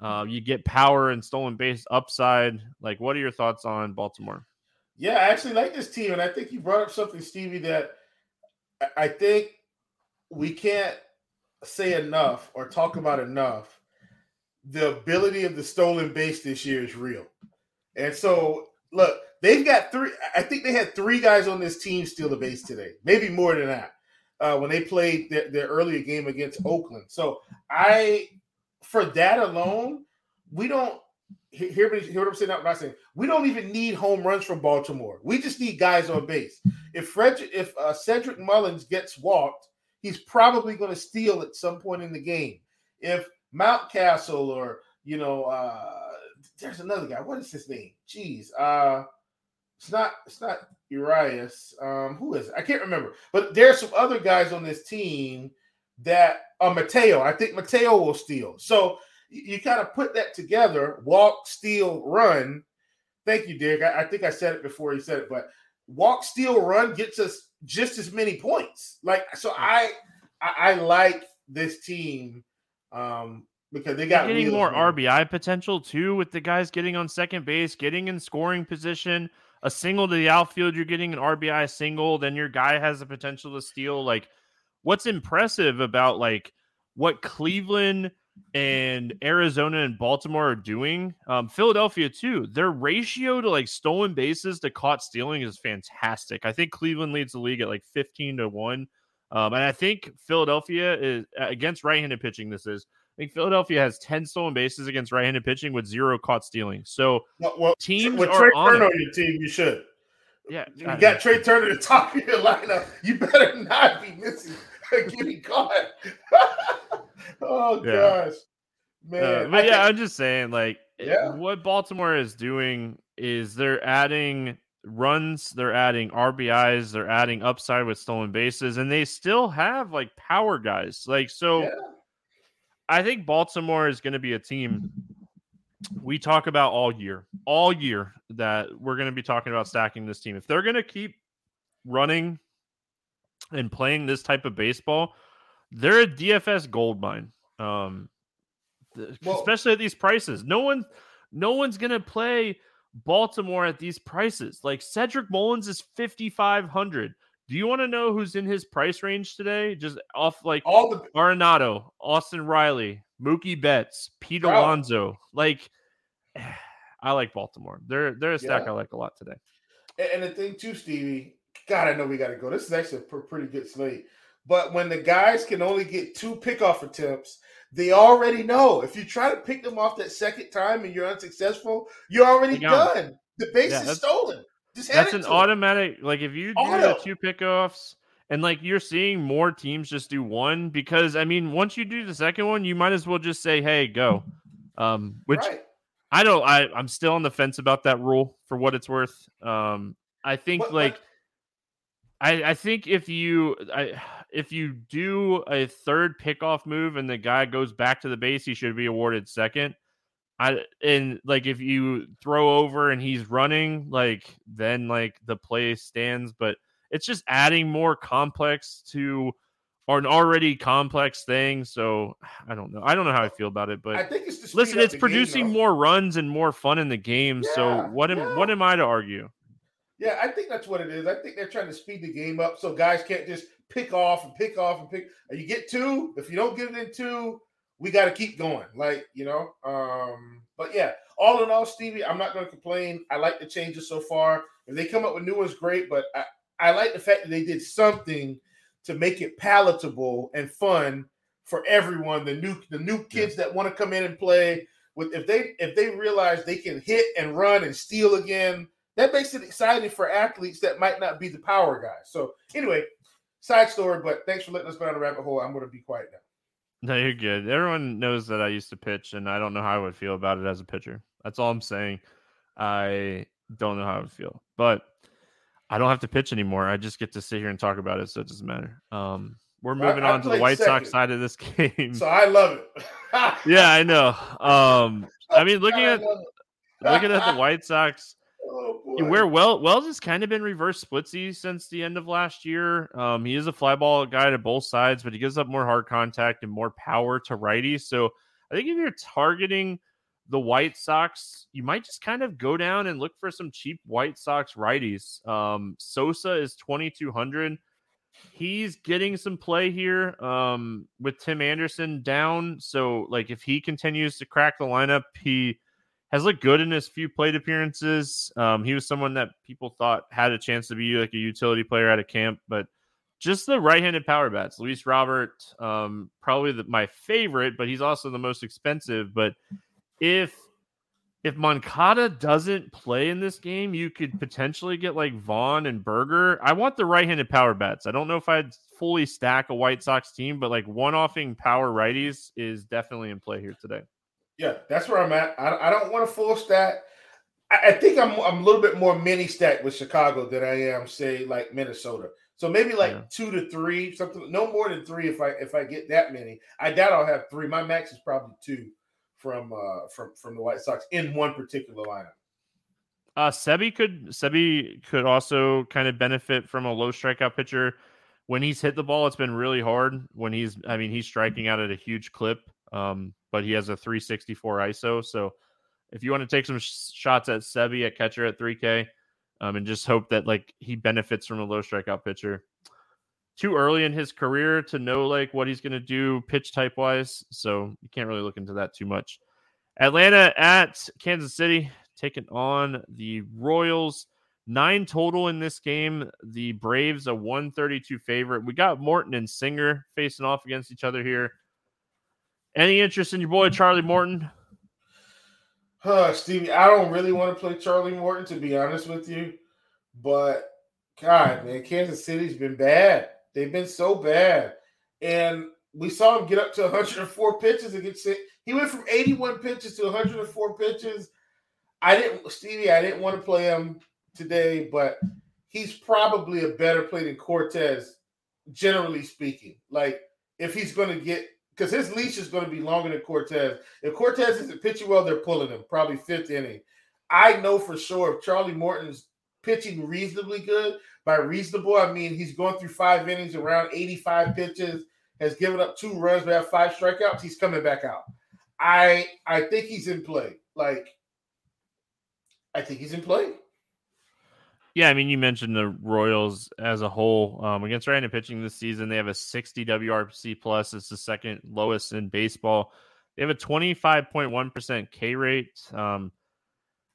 uh, you get power and stolen base upside. Like, what are your thoughts on Baltimore? Yeah, I actually like this team, and I think you brought up something, Stevie, that I think we can't say enough or talk about enough the ability of the stolen base this year is real. And so, look, they've got three. I think they had three guys on this team steal the base today, maybe more than that, uh, when they played their, their earlier game against Oakland. So, I, for that alone, we don't hear, hear what I'm saying. What I'm saying. We don't even need home runs from Baltimore. We just need guys on base. If Fred, if uh, Cedric Mullins gets walked, he's probably going to steal at some point in the game. If Mountcastle or you know, uh, there's another guy. What is his name? Jeez, uh, it's not it's not Urias. Um, who is it? I can't remember. But there's some other guys on this team that uh Mateo. I think Mateo will steal. So you, you kind of put that together: walk, steal, run. Thank you, Dick. I, I think I said it before he said it, but walk, steal, run gets us just as many points. Like so, I I, I like this team um, because they got They're getting more RBI potential too with the guys getting on second base, getting in scoring position. A single to the outfield, you're getting an RBI single. Then your guy has the potential to steal. Like, what's impressive about like what Cleveland and Arizona and Baltimore are doing, um, Philadelphia too. Their ratio to like stolen bases to caught stealing is fantastic. I think Cleveland leads the league at like 15 to 1. Um, and I think Philadelphia is against right-handed pitching. This is I think Philadelphia has 10 stolen bases against right-handed pitching with zero caught stealing. So well, well teams with on, Turner on your team, you should. Yeah, you got Trea Turner at the top of your lineup. You better not be missing getting caught. oh yeah. gosh, man! Uh, but yeah, I'm just saying, like, yeah. what Baltimore is doing is they're adding runs, they're adding RBIs, they're adding upside with stolen bases, and they still have like power guys. Like, so yeah. I think Baltimore is going to be a team we talk about all year, all year that we're going to be talking about stacking this team. If they're going to keep running and playing this type of baseball, they're a DFS gold mine. Um, well, especially at these prices. No one, no one's going to play Baltimore at these prices. Like Cedric Mullins is 5500. Do you want to know who's in his price range today? Just off like all the Arenado, Austin Riley, Mookie Betts, Pete Alonso. Like I like Baltimore. They're they're a stack yeah. I like a lot today. And the thing too, Stevie, God, I know we got to go. This is actually a pretty good slate. But when the guys can only get two pickoff attempts, they already know. If you try to pick them off that second time and you're unsuccessful, you're already done. The base yeah, is stolen. Just that's an automatic. Like if you do Auto. the two pickoffs, and like you're seeing more teams just do one because I mean, once you do the second one, you might as well just say, "Hey, go." Um, which right. I don't. I I'm still on the fence about that rule for what it's worth. Um, I think what, like. What? I, I think if you I, if you do a third pickoff move and the guy goes back to the base, he should be awarded second. I and like if you throw over and he's running, like then like the play stands, but it's just adding more complex to or an already complex thing. So I don't know. I don't know how I feel about it, but I think it's listen, it's producing game, more runs and more fun in the game. Yeah, so what am yeah. what am I to argue? Yeah, I think that's what it is. I think they're trying to speed the game up so guys can't just pick off and pick off and pick. And You get two. If you don't get it in two, we got to keep going. Like you know. Um, but yeah, all in all, Stevie, I'm not going to complain. I like the changes so far. If they come up with new ones, great. But I, I like the fact that they did something to make it palatable and fun for everyone. The new the new kids yeah. that want to come in and play with if they if they realize they can hit and run and steal again that makes it exciting for athletes that might not be the power guys. So anyway, side story, but thanks for letting us go down the rabbit hole. I'm going to be quiet now. No, you're good. Everyone knows that I used to pitch, and I don't know how I would feel about it as a pitcher. That's all I'm saying. I don't know how I would feel, but I don't have to pitch anymore. I just get to sit here and talk about it, so it doesn't matter. Um, we're moving I, I on to the White second, Sox side of this game. So I love it. yeah, I know. Um, I mean, looking at looking at the White Sox, Oh, where well Wells has kind of been reverse splitsy since the end of last year. Um, he is a fly ball guy to both sides, but he gives up more hard contact and more power to righties. So I think if you're targeting the White Sox, you might just kind of go down and look for some cheap White Sox righties. Um, Sosa is 2200. He's getting some play here um, with Tim Anderson down. So, like, if he continues to crack the lineup, he has looked good in his few plate appearances. Um, he was someone that people thought had a chance to be like a utility player at a camp, but just the right-handed power bats. Luis Robert, um, probably the, my favorite, but he's also the most expensive. But if if Moncada doesn't play in this game, you could potentially get like Vaughn and Burger. I want the right-handed power bats. I don't know if I'd fully stack a White Sox team, but like one-offing power righties is definitely in play here today. Yeah, that's where I'm at. I, I don't want a full stack. I, I, think I'm I'm a little bit more mini stack with Chicago than I am, say, like Minnesota. So maybe like yeah. two to three, something no more than three if I if I get that many. I doubt I'll have three. My max is probably two from uh, from from the White Sox in one particular lineup. Uh, Seby could Seby could also kind of benefit from a low strikeout pitcher. When he's hit the ball, it's been really hard. When he's, I mean, he's striking out at a huge clip, um, but he has a 364 ISO. So if you want to take some sh- shots at Seby at catcher at 3K, um, and just hope that like he benefits from a low strikeout pitcher. Too early in his career to know like what he's going to do pitch type wise, so you can't really look into that too much. Atlanta at Kansas City taking on the Royals. Nine total in this game. The Braves a 132 favorite. We got Morton and Singer facing off against each other here. Any interest in your boy Charlie Morton? Huh, Stevie, I don't really want to play Charlie Morton to be honest with you, but God, man, Kansas City's been bad. They've been so bad, and we saw him get up to 104 pitches against it. He went from 81 pitches to 104 pitches. I didn't, Stevie, I didn't want to play him today, but he's probably a better play than Cortes, generally speaking. Like if he's going to get because his leash is going to be longer than Cortes. If Cortes isn't pitching well, they're pulling him probably fifth inning. I know for sure if Charlie Morton's pitching reasonably good, by reasonable, I mean he's going through five innings, around 85 pitches, has given up two runs, but have five strikeouts. He's coming back out. I I think he's in play. Like I think he's in play. Yeah, I mean, you mentioned the Royals as a whole um, against right-handed pitching this season. They have a 60 WRC plus. It's the second lowest in baseball. They have a 25.1% K rate. Um,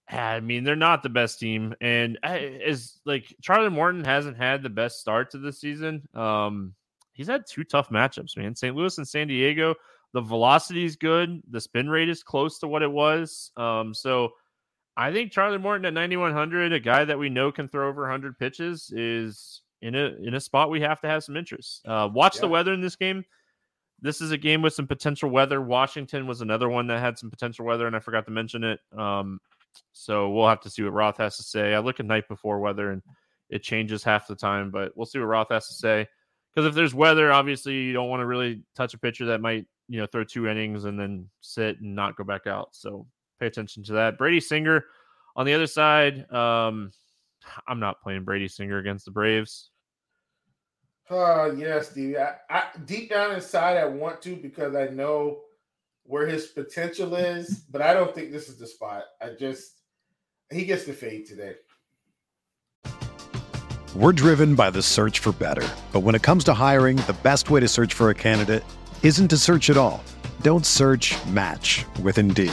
I mean, they're not the best team, and is like Charlie Morton hasn't had the best start to the season. Um, he's had two tough matchups, man. St. Louis and San Diego. The velocity is good. The spin rate is close to what it was. Um, so I think Charlie Morton at 9100, a guy that we know can throw over 100 pitches, is in a in a spot we have to have some interest. Uh, watch yeah. the weather in this game. This is a game with some potential weather. Washington was another one that had some potential weather, and I forgot to mention it. Um, so we'll have to see what Roth has to say. I look at night before weather, and it changes half the time, but we'll see what Roth has to say. Because if there's weather, obviously you don't want to really touch a pitcher that might you know throw two innings and then sit and not go back out. So Pay attention to that. Brady Singer on the other side. Um, I'm not playing Brady Singer against the Braves. Uh, yes, Stevie. I, I, deep down inside, I want to because I know where his potential is, but I don't think this is the spot. I just he gets the fade today. We're driven by the search for better, but when it comes to hiring, the best way to search for a candidate isn't to search at all. Don't search. Match with Indeed.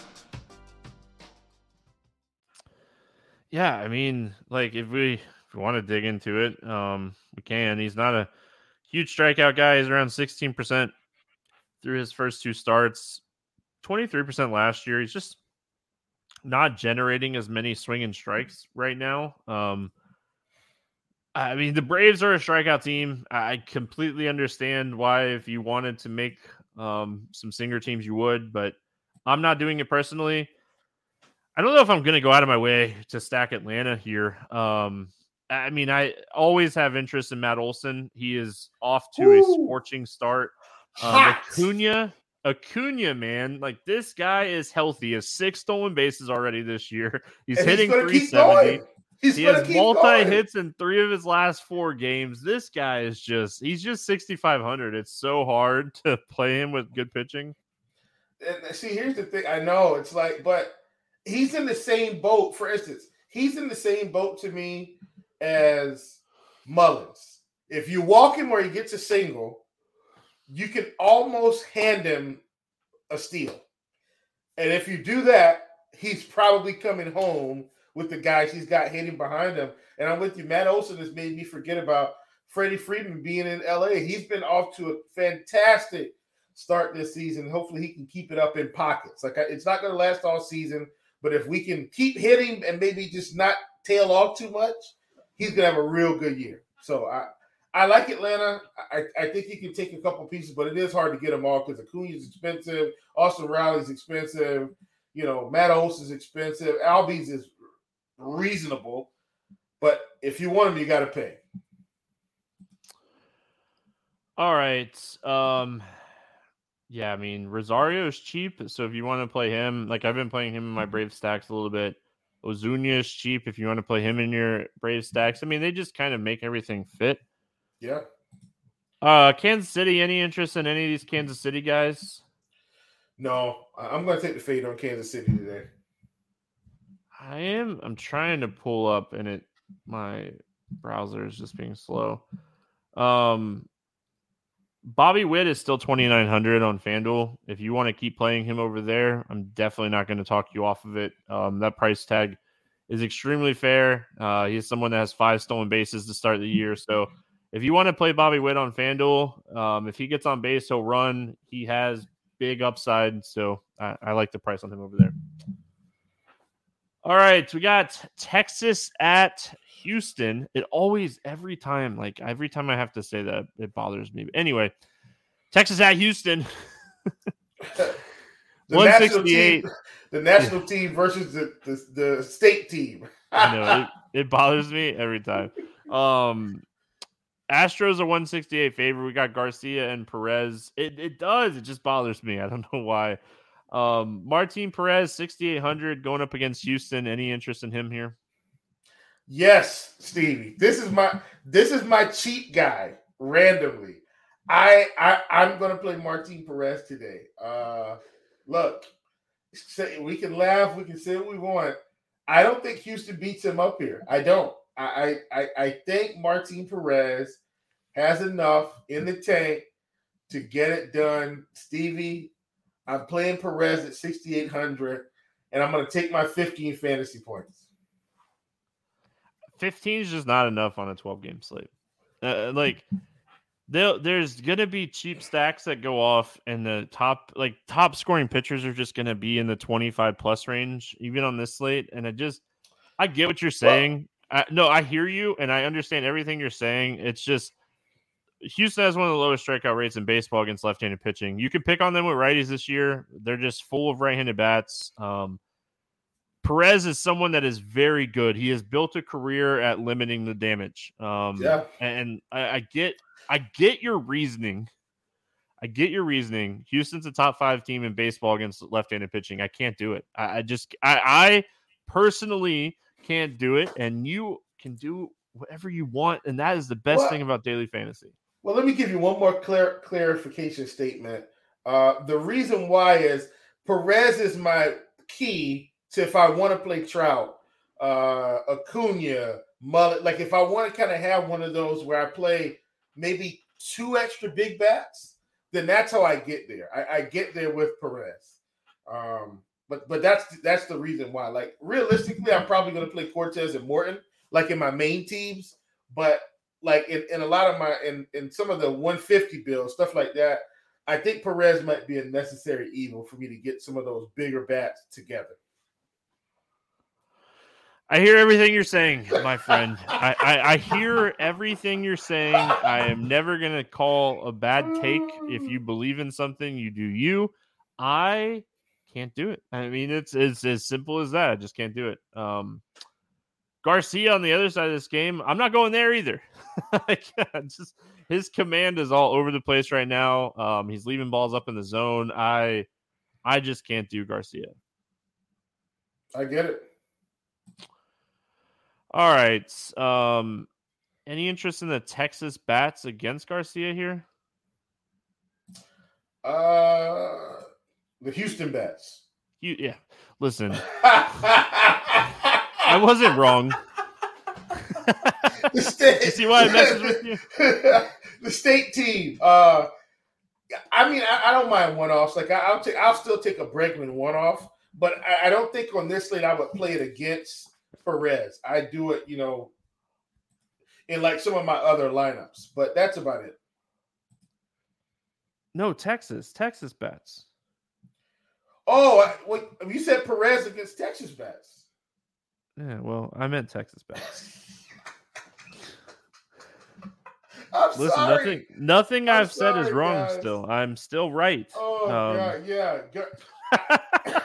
Yeah, I mean, like if we if we want to dig into it, um, we can. He's not a huge strikeout guy. He's around 16% through his first two starts, 23% last year. He's just not generating as many swing and strikes right now. Um, I mean, the Braves are a strikeout team. I completely understand why, if you wanted to make um, some singer teams, you would, but I'm not doing it personally. I don't know if I'm going to go out of my way to stack Atlanta here. Um, I mean, I always have interest in Matt Olson. He is off to Ooh. a scorching start. Um, Acuna, Acuna, man, like this guy is healthy. He has six stolen bases already this year. He's and hitting 370. He's he has multi hits in three of his last four games. This guy is just, he's just 6,500. It's so hard to play him with good pitching. And see, here's the thing I know it's like, but he's in the same boat. For instance, he's in the same boat to me as Mullins. If you walk him where he gets a single, you can almost hand him a steal. And if you do that, he's probably coming home with the guys he's got hitting behind him. And I'm with you. Matt Olson has made me forget about Freddie Freeman being in LA. He's been off to a fantastic start this season. Hopefully, he can keep it up in pockets. Like it's not going to last all season, but if we can keep hitting and maybe just not tail off too much, he's to have a real good year. So I. I like Atlanta. I, I think he can take a couple pieces, but it is hard to get them all because Acuna is expensive. Austin Riley's expensive. You know, Matt Olson's expensive. Albies is reasonable, but if you want him, you got to pay. All right. Um, yeah, I mean Rosario is cheap, so if you want to play him, like I've been playing him in my Brave stacks a little bit. Ozuna is cheap if you want to play him in your Brave stacks. I mean, they just kind of make everything fit. Yeah. Uh, Kansas City. Any interest in any of these Kansas City guys? No, I'm going to take the fade on Kansas City today. I am. I'm trying to pull up, and it my browser is just being slow. Um, Bobby Witt is still 2,900 on FanDuel. If you want to keep playing him over there, I'm definitely not going to talk you off of it. Um, that price tag is extremely fair. Uh, he's someone that has five stolen bases to start the year. So if you want to play Bobby Witt on FanDuel, um, if he gets on base, he'll run. He has big upside. So I, I like the price on him over there. All right, we got Texas at Houston. It always, every time, like every time I have to say that, it bothers me. But anyway, Texas at Houston. the national team, the national team versus the, the, the state team. I know it, it bothers me every time. Um, Astros are 168 favor. We got Garcia and Perez. It it does. It just bothers me. I don't know why. Um, Martin Perez, 6,800 going up against Houston. Any interest in him here? Yes, Stevie. This is my this is my cheap guy randomly. I, I I'm gonna play Martin Perez today. Uh look, we can laugh, we can say what we want. I don't think Houston beats him up here. I don't. I I I think Martin Perez has enough in the tank to get it done. Stevie, I'm playing Perez at 6,800, and I'm going to take my 15 fantasy points. 15 is just not enough on a 12 game slate. Uh, uh like, there's going to be cheap stacks that go off, and the top, like, top scoring pitchers are just going to be in the 25 plus range, even on this slate. And I just, I get what you're saying. Well, I, no, I hear you, and I understand everything you're saying. It's just, Houston has one of the lowest strikeout rates in baseball against left-handed pitching. You can pick on them with righties this year. They're just full of right-handed bats. Um, Perez is someone that is very good. He has built a career at limiting the damage. Um, yeah, and I, I get, I get your reasoning. I get your reasoning. Houston's a top five team in baseball against left-handed pitching. I can't do it. I, I just, I, I personally can't do it, and you can do whatever you want, and that is the best thing about daily fantasy. Well, let me give you one more clar- clarification statement. Uh, the reason why is Perez is my key to if I want to play Trout, uh, Acuna, Mullet. Like if I want to kind of have one of those where I play maybe two extra big bats, then that's how I get there. I, I get there with Perez. Um, but but that's that's the reason why. Like realistically, I'm probably going to play Cortes and Morton like in my main teams, but like in, in a lot of my in, in some of the 150 bills, stuff like that, I think Perez might be a necessary evil for me to get some of those bigger bats together. I hear everything you're saying, my friend. I, I, I, hear everything you're saying. I am never gonna call a bad take. If you believe in something, you do you. I can't do it. I mean, it's it's as simple as that. I just can't do it. Um, Garcia on the other side of this game, I'm not going there either. just his command is all over the place right now. Um, he's leaving balls up in the zone. I I just can't do Garcia. I get it. All right. Um, any interest in the Texas bats against Garcia here? Uh, the Houston bats. You, yeah. listen, I wasn't wrong. the state, You see why I messes with you? the state team. Uh, I mean, I, I don't mind one offs. Like I, I'll take, I'll still take a Bregman one off, but I, I don't think on this slate I would play it against Perez. I do it, you know, in like some of my other lineups, but that's about it. No, Texas, Texas bets. Oh, I, wait, you said Perez against Texas bats. Yeah, well, I meant Texas bets. I'm Listen, sorry. nothing, nothing I'm I've said is wrong. guys. Still, I'm still right. Oh Um, god, yeah. Go-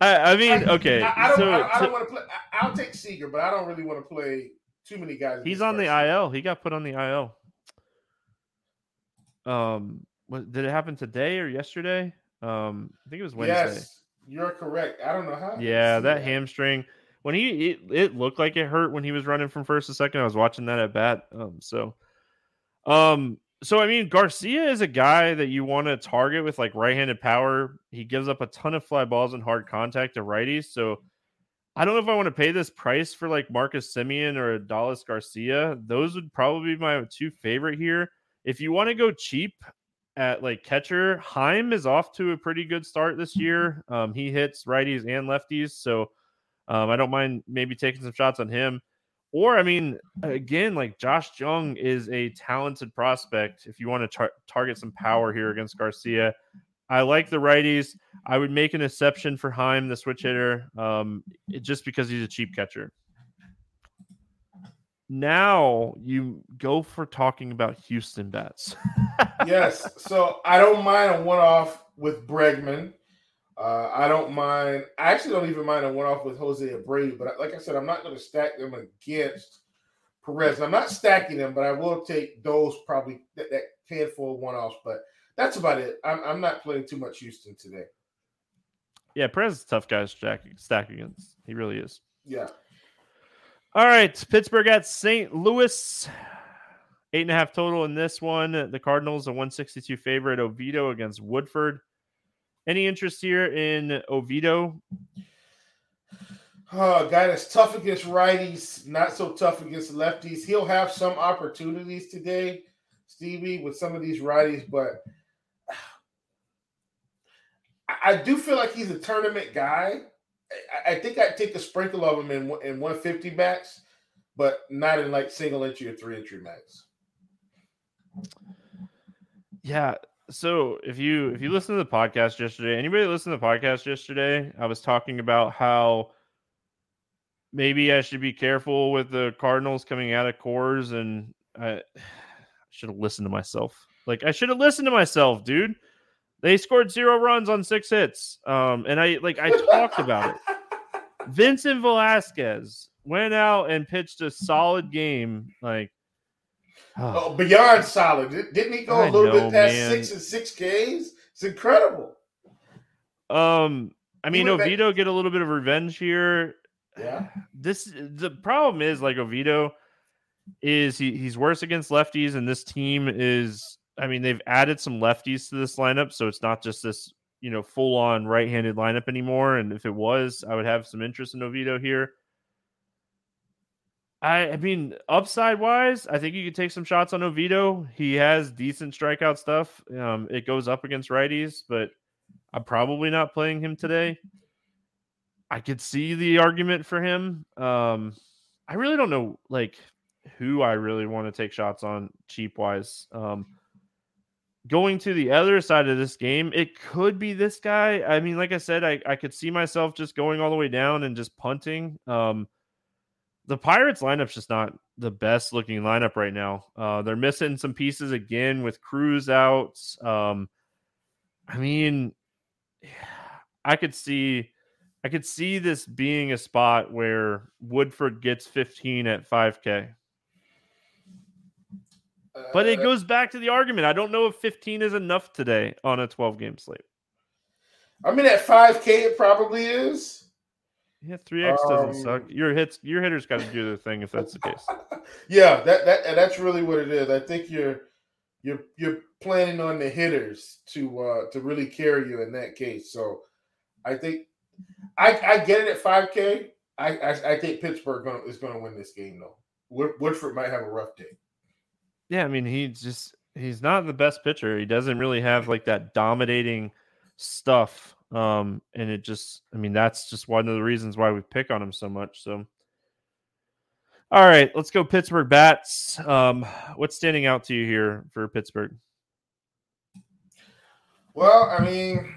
I, I mean, I- okay, I, I don't, so, I, I don't want to play. I, I'll take Seager, but I don't really want to play too many guys. he's on the IL. He got put on the IL. Um, what, did it happen today or yesterday? Um, I think it was Wednesday. Yes, you're correct. I don't know how. Yeah, see that hamstring. When he it, it looked like it hurt when he was running from first to second. I was watching that at bat. Um, so, um, so I mean, Garcia is a guy that you want to target with like right-handed power. He gives up a ton of fly balls and hard contact to righties. So, I don't know if I want to pay this price for like Marcus Semien or Adolis Garcia. Those would probably be my two favorite here. If you want to go cheap at like catcher, Heim is off to a pretty good start this year. Um, he hits righties and lefties, so um, I don't mind maybe taking some shots on him. Or, I mean, again, like Josh Jung is a talented prospect. If you want to tar- target some power here against Garcia, I like the righties. I would make an exception for Heim, the switch hitter, um, just because he's a cheap catcher. Now you go for talking about Houston bats. yes. So I don't mind a one off with Bregman. Uh, I don't mind. I actually don't even mind a one off with Jose Abreu. But like I said, I'm not going to stack them against Perez. I'm not stacking them, but I will take those probably that, that handful of one offs. But that's about it. I'm, I'm not playing too much Houston today. Yeah, Perez is a tough guy to stack, stack against. He really is. Yeah. All right, Pittsburgh at St. Louis. Eight and a half total in this one. The Cardinals a 162 favorite. Oviedo against Woodford. Any interest here in Oviedo? Oh, guy that's tough against righties, not so tough against lefties. He'll have some opportunities today, Stevie, with some of these righties, but I do feel like he's a tournament guy. I, think I'd take a sprinkle of them in in 150 max, but not in like single entry or three entry max. Yeah. So if you if you listen to the podcast yesterday, anybody listen to the podcast yesterday, I was talking about how maybe I should be careful with the Cardinals coming out of Coors, and I should have listened to myself. Like I should have listened to myself, dude. They scored zero runs on six hits. Um, and I like I talked about it. Vincent Velasquez went out and pitched a solid game. Like, Oh, beyond solid. Didn't he go a I little know, bit past man. six and six Ks? It's incredible. um, I mean, went back- Oviedo get a little bit of revenge here. Yeah. This the problem is like Oviedo is he, he's worse against lefties, and this team is. I mean, they've added some lefties to this lineup, so it's not just this you know full on right handed lineup anymore. And if it was, I would have some interest in Oviedo here. I, I mean, upside wise, I think you could take some shots on Oviedo. He has decent strikeout stuff. Um, it goes up against righties, but I'm probably not playing him today. I could see the argument for him. Um, I really don't know like who I really want to take shots on cheap wise. Um, going to the other side of this game, it could be this guy. I mean, like I said, I, I could see myself just going all the way down and just punting. Um, the Pirates lineup's just not the best looking lineup right now. Uh, they're missing some pieces again with Cruz out. Um, I mean, I could see, I could see this being a spot where Woodford gets 15 at 5K. But it goes back to the argument. I don't know if 15 is enough today on a 12 game slate. I mean, at 5K, it probably is. Yeah, 3x doesn't Um, suck. Your hits, your hitters got to do their thing if that's the case. yeah, that, that and that's really what it is. I think you're you're you're planning on the hitters to uh to really carry you in that case. So I think I, I get it at 5K. I, I, I think Pittsburgh gonna, is going to win this game though. Woodford might have a rough day. Yeah, I mean he's just he's not the best pitcher. He doesn't really have like that dominating stuff. Um, and it just I mean that's just one of the reasons why we pick on him so much. So all right, let's go Pittsburgh bats. Um, what's standing out to you here for Pittsburgh? Well, I mean,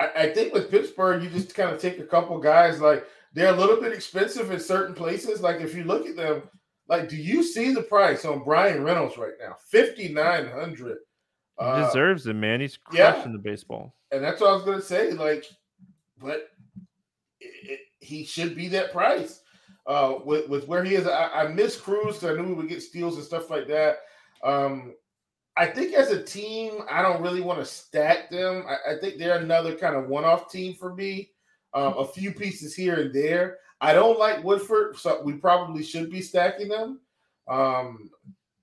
I, I think with Pittsburgh, you just kind of take a couple guys like they're a little bit expensive in certain places. Like if you look at them, like do you see the price on Bryan Reynolds right now? Fifty nine hundred. He uh, deserves it, man. He's crushing yeah. the baseball. And that's what I was gonna say. Like, but it, it, he should be that price. Uh, with with where he is, I, I miss Cruz because I knew we would get steals and stuff like that. Um, I think as a team, I don't really want to stack them. I, I think they're another kind of one-off team for me. Um, a few pieces here and there. I don't like Woodford, so we probably should be stacking them. Um,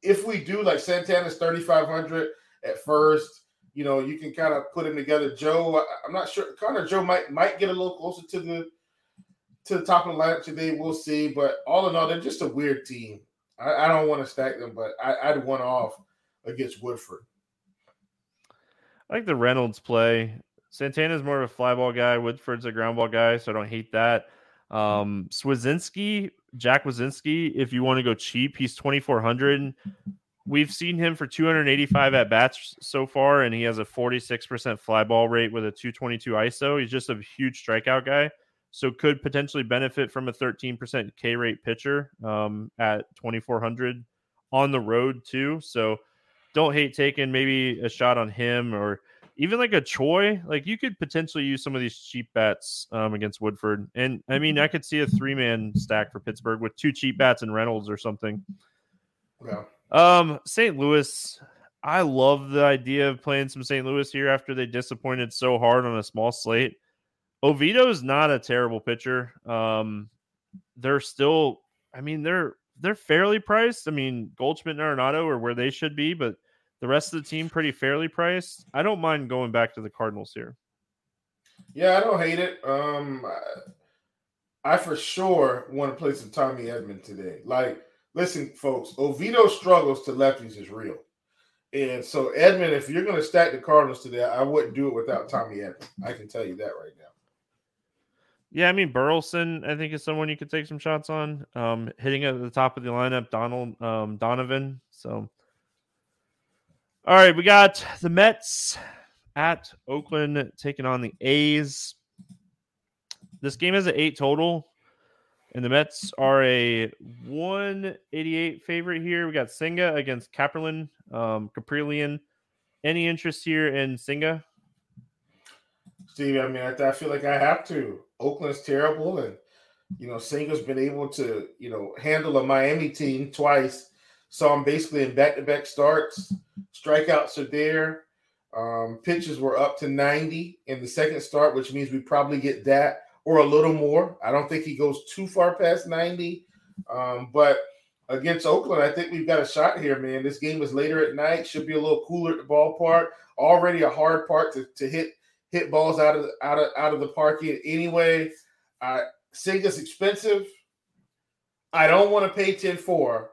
if we do, like Santana's 3,500 at first, you know, you can kind of put him together. Joe, I, am not sure. Connor Joe might might get a little closer to the to the top of the lineup today. We'll see. But all in all, they're just a weird team. I, I don't want to stack them, but I, I'd one off against Woodford. I like the Reynolds play. Santana's more of a fly ball guy. Woodford's a ground ball guy, so I don't hate that. Um, Suwinski, Jack Suwinski, if you want to go cheap, he's 2,400. We've seen him for 285 at bats so far, and he has a 46% fly ball rate with a 222 ISO. He's just a huge strikeout guy, so could potentially benefit from a 13% K rate pitcher um, at 2,400 on the road, too. So don't hate taking maybe a shot on him or even like a Choi. Like you could potentially use some of these cheap bats um, against Woodford. And I mean, I could see a three man stack for Pittsburgh with two cheap bats and Reynolds or something. Yeah. Um, St. Louis. I love the idea of playing some St. Louis here after they disappointed so hard on a small slate. Oviedo is not a terrible pitcher. Um, they're still, I mean, they're they're fairly priced. I mean, Goldschmidt and Arenado are where they should be, but the rest of the team pretty fairly priced. I don't mind going back to the Cardinals here. Yeah, I don't hate it. Um, I, I for sure want to play some Tommy Edman today. Like, listen, folks, Oviedo struggles to lefties is real. And so, Edman, if you're going to stack the Cardinals today, I wouldn't do it without Tommy Edman. I can tell you that right now. Yeah, I mean Burleson, I think is someone you could take some shots on. Um, hitting at the top of the lineup, Donald um, Donovan. So, all right, we got the Mets at Oakland taking on the A's. This game has an eight total, and the Mets are a 188 favorite here. We got Senga against Kaprielian. Um, Kaprielian. Any interest here in Senga? Steve, I mean, I, I feel like I have to. Oakland's terrible, and you know, Senga's been able to you know handle a Miami team twice. So I'm basically in back-to-back starts. Strikeouts are there. Um, pitches were up to 90 in the second start, which means we probably get that or a little more. I don't think he goes too far past 90. Um, but against Oakland, I think we've got a shot here, man. This game is later at night, should be a little cooler at the ballpark. Already a hard part to, to hit hit balls out of out of out of the park anyway. I Uh, Senga's expensive. I don't want to pay 10-4,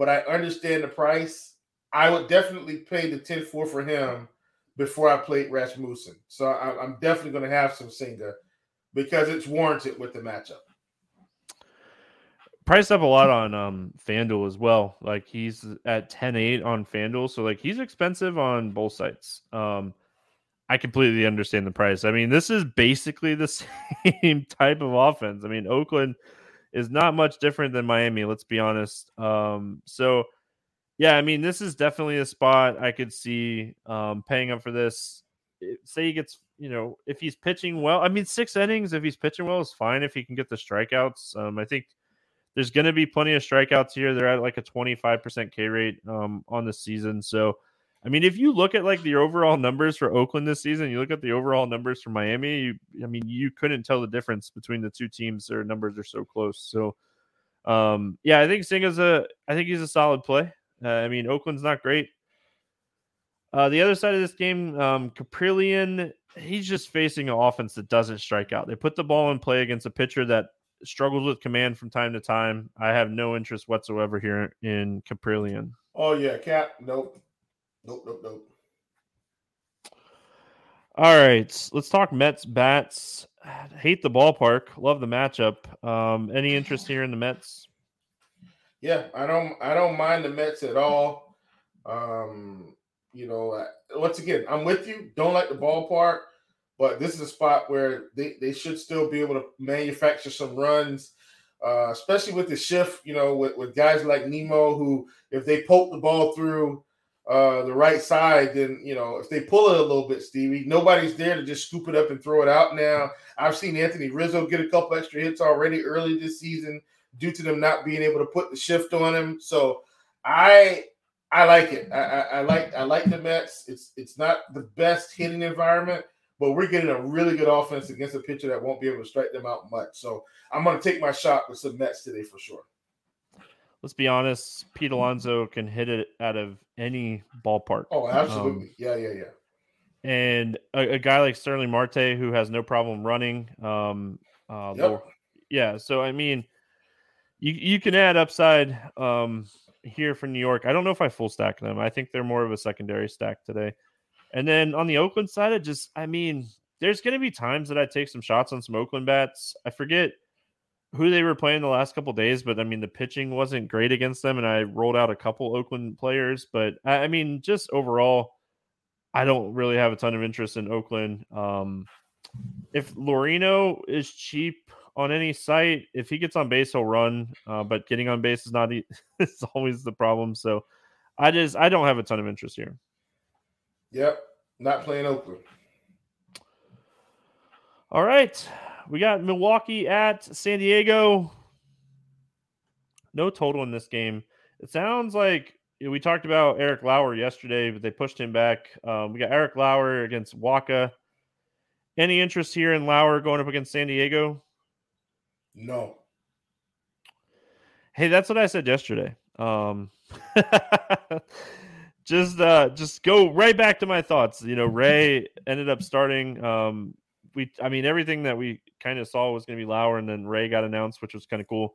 but I understand the price. I would definitely pay the 10-4 for him before I played Rasmussen. So I, am definitely going to have some Senga because it's warranted with the matchup. Priced up a lot on um FanDuel as well. Like he's at 10-8 on FanDuel. So like he's expensive on both sites. Um I completely understand the price. I mean, this is basically the same type of offense. I mean, Oakland is not much different than Miami, let's be honest. Um, so yeah, I mean, this is definitely a spot I could see um, paying up for this. Say he gets, you know, if he's pitching well, I mean, six innings, if he's pitching well, is fine if he can get the strikeouts. Um, I think there's going to be plenty of strikeouts here. They're at like a 25% K rate um, on the season. So, I mean, if you look at like the overall numbers for Oakland this season, you look at the overall numbers for Miami. You, I mean, you couldn't tell the difference between the two teams. Their numbers are so close. So, um, yeah, I think Senga's a, I think he's a solid play. Uh, I mean, Oakland's not great. Uh, the other side of this game, um, Kaprielian he's just facing an offense that doesn't strike out. They put the ball in play against a pitcher that struggles with command from time to time. I have no interest whatsoever here in Kaprielian. Oh yeah, Cap. Nope. Nope. Nope. Nope. All right, let's talk Mets bats. Hate the ballpark. Love the matchup. Um, any interest here in the Mets? Yeah, I don't. I don't mind the Mets at all. Um, you know, once again, I'm with you. Don't like the ballpark, but this is a spot where they, they should still be able to manufacture some runs, uh, especially with the shift, you know, with, with guys like Nimmo, who, if they poke the ball through uh, the right side, then, you know, if they pull it a little bit, Stevie, nobody's there to just scoop it up and throw it out now. I've seen Anthony Rizzo get a couple extra hits already early this season due to them not being able to put the shift on him. So I I like it. I, I, I, like I like the Mets. It's it's not the best hitting environment, but we're getting a really good offense against a pitcher that won't be able to strike them out much. So I'm going to take my shot with some Mets today for sure. Let's be honest. Pete Alonso can hit it out of any ballpark. Oh, absolutely. Um, yeah, yeah, yeah. And a, a, guy like Starling Marte who has no problem running. Um, uh, yep. yeah. So I mean, you you can add upside. Um, here for New York. I don't know if I full stack them. I think they're more of a secondary stack today. And then on the Oakland side, I just, I mean, there's going to be times that I take some shots on some Oakland bats. I forget who they were playing the last couple days, but I mean, the pitching wasn't great against them. And I rolled out a couple Oakland players. But I mean, just overall, I don't really have a ton of interest in Oakland. Um, if Laureano is cheap on any site. If he gets on base, he'll run. Uh, but getting on base is not it's always the problem. So I just I don't have a ton of interest here. Yep, not playing Oakland. All right, we got Milwaukee at San Diego. No total in this game. It sounds like we talked about Eric Lauer yesterday, but they pushed him back. Um, we got Eric Lauer against Wacha. Any interest here in Lauer going up against San Diego? No. Hey, that's what I said yesterday. Um, just uh, just go right back to my thoughts. You know, Ray ended up starting. Um, we, I mean, everything that we kind of saw was going to be Lauer, and then Ray got announced, which was kind of cool.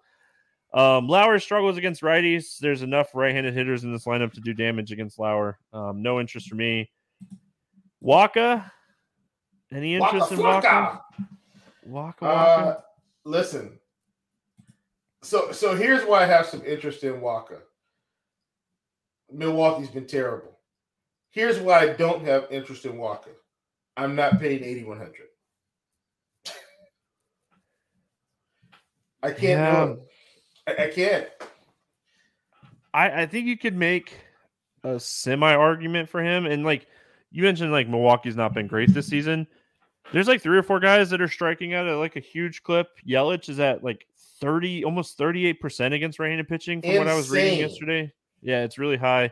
Um, Lauer struggles against righties. There's enough right-handed hitters in this lineup to do damage against Lauer. Um, no interest for me. Wacha, any interest Wacha in Wacha? Waka, Wacha. Uh, listen. So so here's why I have some interest in Wacha. Milwaukee's been terrible. Here's why I don't have interest in Wacha. I'm not paying 8100. I can't yeah. do it. I, I can't. I, I think you could make a semi argument for him. And like you mentioned, like Milwaukee's not been great this season. There's like three or four guys that are striking out at like a huge clip. Yelich is at like 30, almost 38% against right-handed pitching from Insane. what I was reading yesterday. Yeah, it's really high.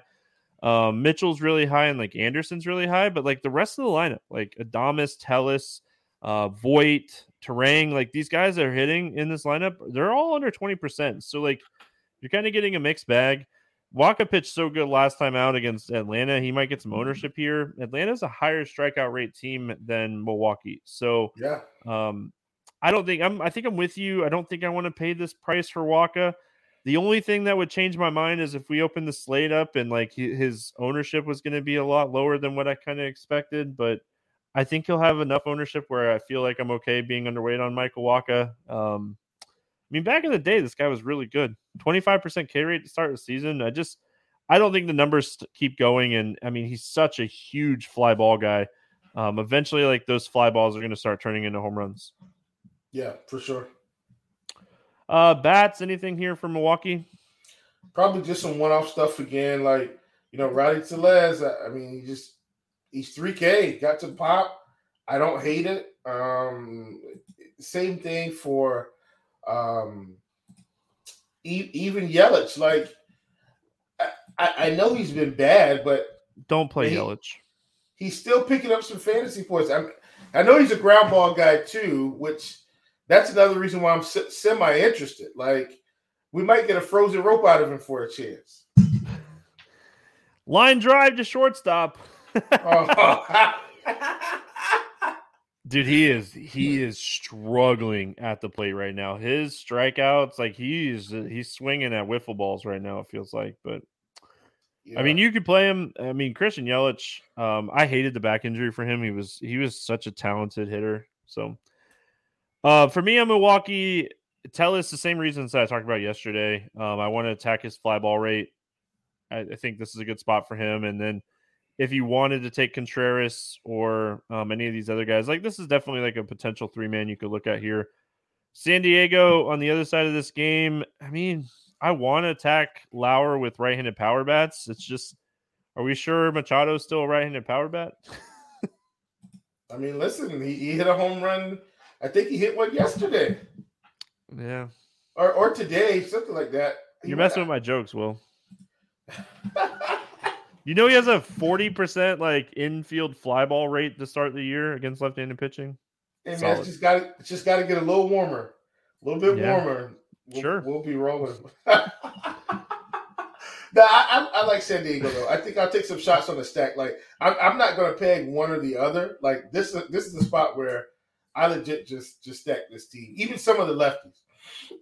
Um, Mitchell's really high and like Anderson's really high, but like the rest of the lineup, like Adames, Tellez, uh, Voit, Turang, like these guys that are hitting in this lineup, they're all under 20%. So like you're kind of getting a mixed bag. Wacha pitched so good last time out against Atlanta. He might get some ownership here. Atlanta's a higher strikeout rate team than Milwaukee. So yeah. Um, I don't think I'm I think I'm with you. I don't think I want to pay this price for Wacha. The only thing that would change my mind is if we open the slate up and like his ownership was going to be a lot lower than what I kind of expected, but I think he'll have enough ownership where I feel like I'm okay being underweight on Michael Wacha. Um, I mean, back in the day, this guy was really good. 25% K rate to start the season. I just, I don't think the numbers keep going. And I mean, he's such a huge fly ball guy. Um, eventually, like those fly balls are going to start turning into home runs. Yeah, for sure. Uh, bats, anything here from Milwaukee? Probably just some one off stuff again. Like, you know, Rowdy Tellez, I, I mean, he just, he's 3K, got to pop. I don't hate it. Um, same thing for um, e- even Yelich, like I, I know he's been bad, but don't play he, Yelich. He's still picking up some fantasy points. I'm, I know he's a ground ball guy too, which that's another reason why I'm semi interested. Like we might get a frozen rope out of him for a chance. Line drive to shortstop. Oh. Dude, he is he is struggling at the plate right now. His strikeouts, like he's he's swinging at wiffle balls right now. It feels like, but Yeah. I mean, you could play him. I mean, Christian Yelich. Um, I hated the back injury for him. He was he was such a talented hitter. So, uh, for me, I'm Milwaukee. Tellez the same reasons that I talked about yesterday. Um, I want to attack his fly ball rate. I, I think this is a good spot for him. And then if you wanted to take Contreras or um, any of these other guys, like this is definitely like a potential three man you could look at here. San Diego on the other side of this game. I mean, I want to attack Lauer with right handed power bats. It's just, are we sure Machado's still a right handed power bat? I mean, listen, he, he hit a home run. I think he hit one yesterday yeah. or or today, something like that. You're messing with my jokes, Will. You know he has a 40% like infield fly ball rate to start the year against left-handed pitching. And man, it's just got to just got to get a little warmer, a little bit Yeah. warmer. We'll, Sure. we'll be rolling. no, I, I, I like San Diego though. I think I'll take some shots on the stack. Like I'm, I'm not going to peg one or the other. Like this, is this is the spot where I legit just just stack this team. Even some of the lefties,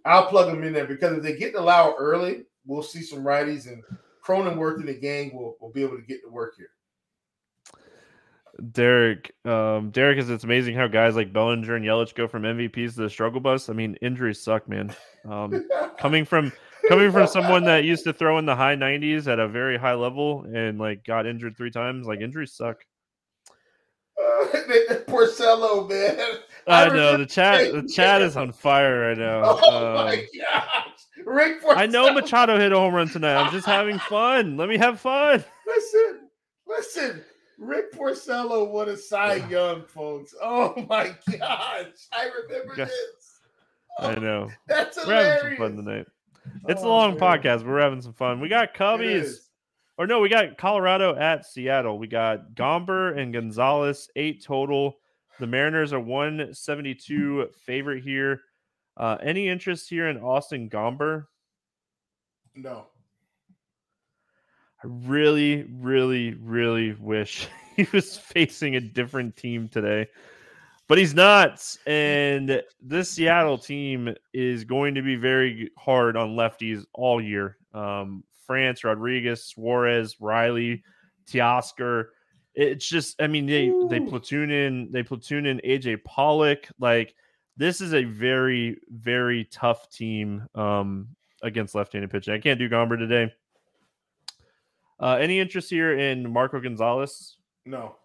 I'll plug them in there because if they get the Lauer early, we'll see some righties and Cronenworth in the gang will will be able to get to work here. Derek, um, Derek is it's amazing how guys like Bellinger and Yelich go from MVPs to the struggle bus. I mean, injuries suck, man. Um, coming from coming from someone that used to throw in the high 90s at a very high level and like got injured three times, like injuries suck. Uh, Porcello, man. I, I know the chat. The chat is on fire right now. Oh Um, my gosh, Rick Porcello. I know Machado hit a home run tonight. I'm just having fun. Let me have fun. Listen, listen. Rick Porcello won a Cy Young, folks. Oh my gosh, I remember Yeah. this. I oh, know. That's We're having some fun tonight. Oh, it's a Oh, long man. podcast, we're having some fun. We got Cubbies. Or no, we got Colorado at Seattle. We got Gomber and Gonzalez, eight total. The Mariners are 172 favorite here. Uh, any interest here in Austin Gomber? No. I really, really, really wish he was facing a different team today, but he's not. And this Seattle team is going to be very hard on lefties all year. Um, France, Rodriguez, Suarez, Raleigh, Teoscar. It's just, I mean, they they platoon in, they platoon in AJ Pollock. Like this is a very, very tough team um, against left-handed pitching. I can't do Gomber today. Uh, any interest here in Marco Gonzalez? No.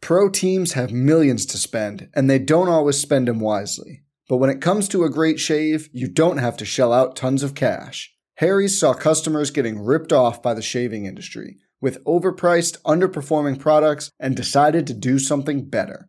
Pro teams have millions to spend, and they don't always spend them wisely. But when it comes to a great shave, you don't have to shell out tons of cash. Harry's saw customers getting ripped off by the shaving industry with overpriced, underperforming products and decided to do something better.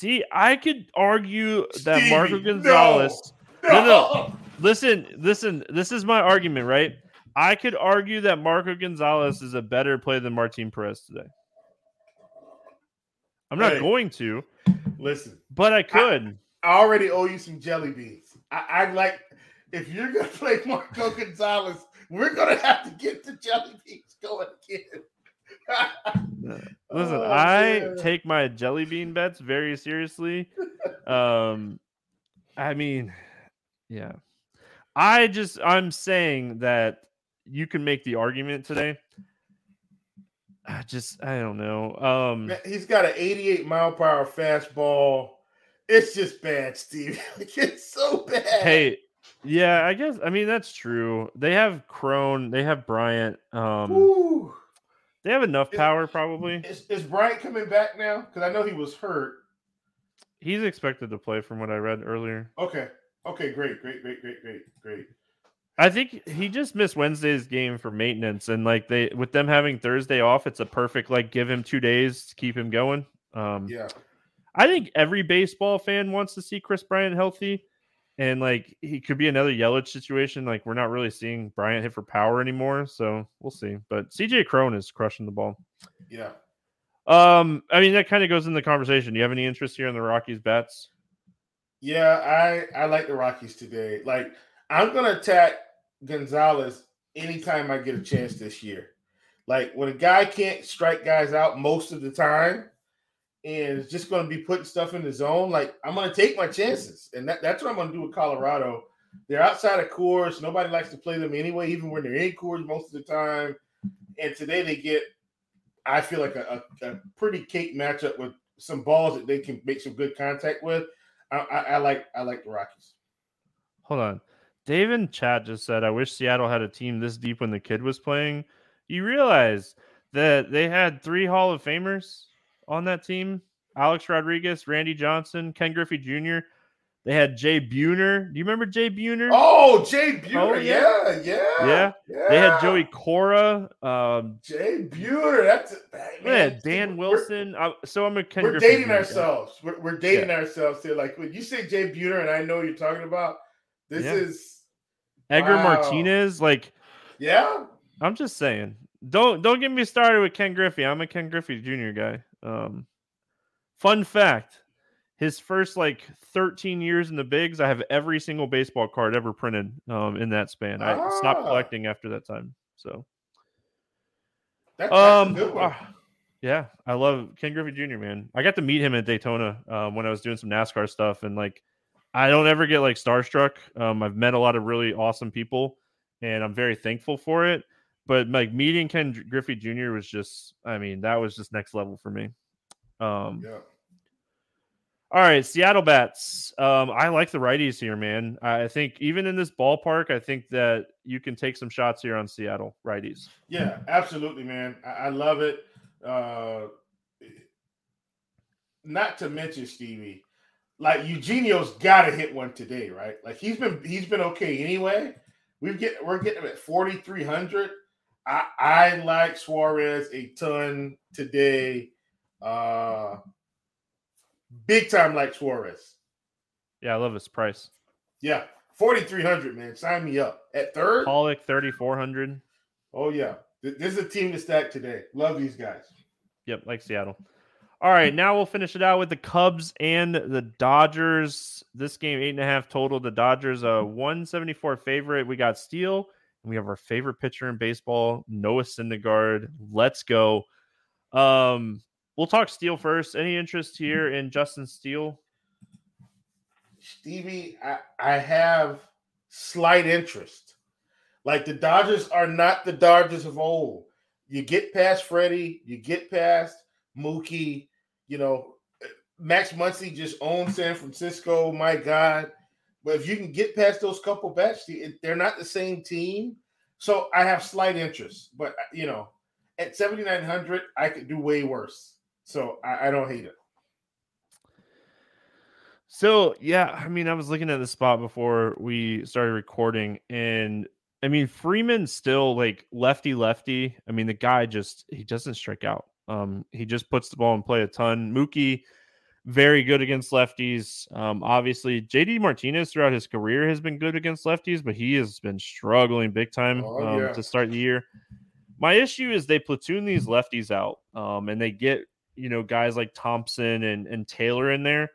See, I could argue that Stevie, Marco no. Gonzalez. No, no. Listen, listen. This is my argument, right? I could argue that Marco Gonzalez is a better player than Martin Perez today. I'm not Hey. going to, Listen, but I could. I already owe you some jelly beans. I, I like if you're gonna play Marco Gonzalez, we're gonna have to get the jelly beans going again. Listen, Oh, I man. take my jelly bean bets very seriously. Um, I mean, yeah, I just I'm saying that you can make the argument today. I just I don't know. Um, He's got an 88 mile per hour fastball. It's just bad, Steve. it's so bad. Hey, yeah, I guess. I mean, that's true. They have Cron. They have Bryant. Um, Ooh. They have enough Is- power, probably. Is, is Bryant coming back now? Because I know he was hurt. He's expected to play, from what I read earlier. Okay. Okay. Great. Great. Great. Great. Great. Great. I think he just missed Wednesday's game for maintenance, and like they, with them having Thursday off, it's a perfect like give him two days to keep him going. Um, Yeah. I think every baseball fan wants to see Kris Bryant healthy. And like he could be another Yelich situation. Like we're not really seeing Bryant hit for power anymore. So we'll see. But CJ Cron is crushing the ball. Yeah. Um, I mean that kind of goes in the conversation. Do you have any interest here in the Rockies bats? Yeah. I I like the Rockies today. Like I'm gonna attack Gonzalez anytime I get a chance this year. Like when a guy can't strike guys out most of the time and is just going to be putting stuff in the zone, like I'm going to take my chances. And that, that's what I'm going to do with Colorado. They're outside of Coors. Nobody likes to play them anyway, even when they're in Coors most of the time. And today they get, I feel like a, a, a pretty cake matchup with some balls that they can make some good contact with. I, I, I like I like the Rockies. Hold on. Dave and Chad just said, I wish Seattle had a team this deep when the kid was playing. You realize that they had three Hall of Famers on that team Alex Rodriguez, Randy Johnson, Ken Griffey Jr. They had Jay Buhner. Do you remember Jay Buhner? Oh, Jay Buhner. Oh, yeah. yeah, Yeah. yeah, They had Joey Cora. Um, Jay Buhner. That's man, yeah, Dan Wilson. I, so I'm a Ken We're Griffey dating Jr. ourselves. We're, we're dating ourselves here. Like when you say Jay Buhner, and I know you're talking about. This Yeah. is Edgar Wow. Martinez. Like yeah. I'm just saying. Don't don't get me started with Ken Griffey. I'm a Ken Griffey Jr. guy. Um, fun fact: his first like 13 years in the bigs, I have every single baseball card ever printed um, in that span. I stopped Ah. collecting after that time. So, That, that's um, a good one. ah, yeah, I love Ken Griffey Jr. Man, I got to meet him at Daytona um, when I was doing some NASCAR stuff, and like, I don't ever get like starstruck. Um, I've met a lot of really awesome people, and I'm very thankful for it. But like meeting Ken Griffey Jr. was just, I mean, that was just next level for me. Um, yeah. all right, Seattle bats. Um, I like the righties here, man. I think even in this ballpark, I think that you can take some shots here on Seattle righties. Yeah, absolutely, man. I, I love it. Uh, not to mention Stevie, like Eugenio's got to hit one today, right? Like he's been he's been okay anyway. We've get we're getting him at forty three hundred. I I like Suarez a ton today. Uh, big time like Suarez. Yeah, I love his price. Yeah, forty three hundred, man. Sign me up at third. Pollock thirty four hundred. Oh yeah, this is a team to stack today. Love these guys. Yep, like Seattle. All right, now we'll finish it out with the Cubs and the Dodgers. This game, eight and a half total. The Dodgers, a 174 favorite. We got Steele, we have our favorite pitcher in baseball, Noah Syndergaard. Let's go. Um, we'll talk Steele first. Any interest here in Justin Steele? Stevie, I, I have slight interest. Like the Dodgers are not the Dodgers of old. You get past Freddie, you get past Mookie, you know, Max Muncy just owns San Francisco. My God. But if you can get past those couple bets, they're not the same team. So I have slight interest. But, uh, you know, at 7,900, I could do way worse. So I, I don't hate it. So yeah, I mean, I was looking at the spot before we started recording, and I mean, Freeman's still like lefty lefty. I mean, the guy just he doesn't strike out. Um, he just puts the ball in play a ton. Mookie, very good against lefties. Um, obviously, JD Martinez throughout his career has been good against lefties, but he has been struggling big time Oh, um, yeah. to start the year. My issue is they platoon these lefties out, um, and they get you know guys like Thompson and and Taylor in there.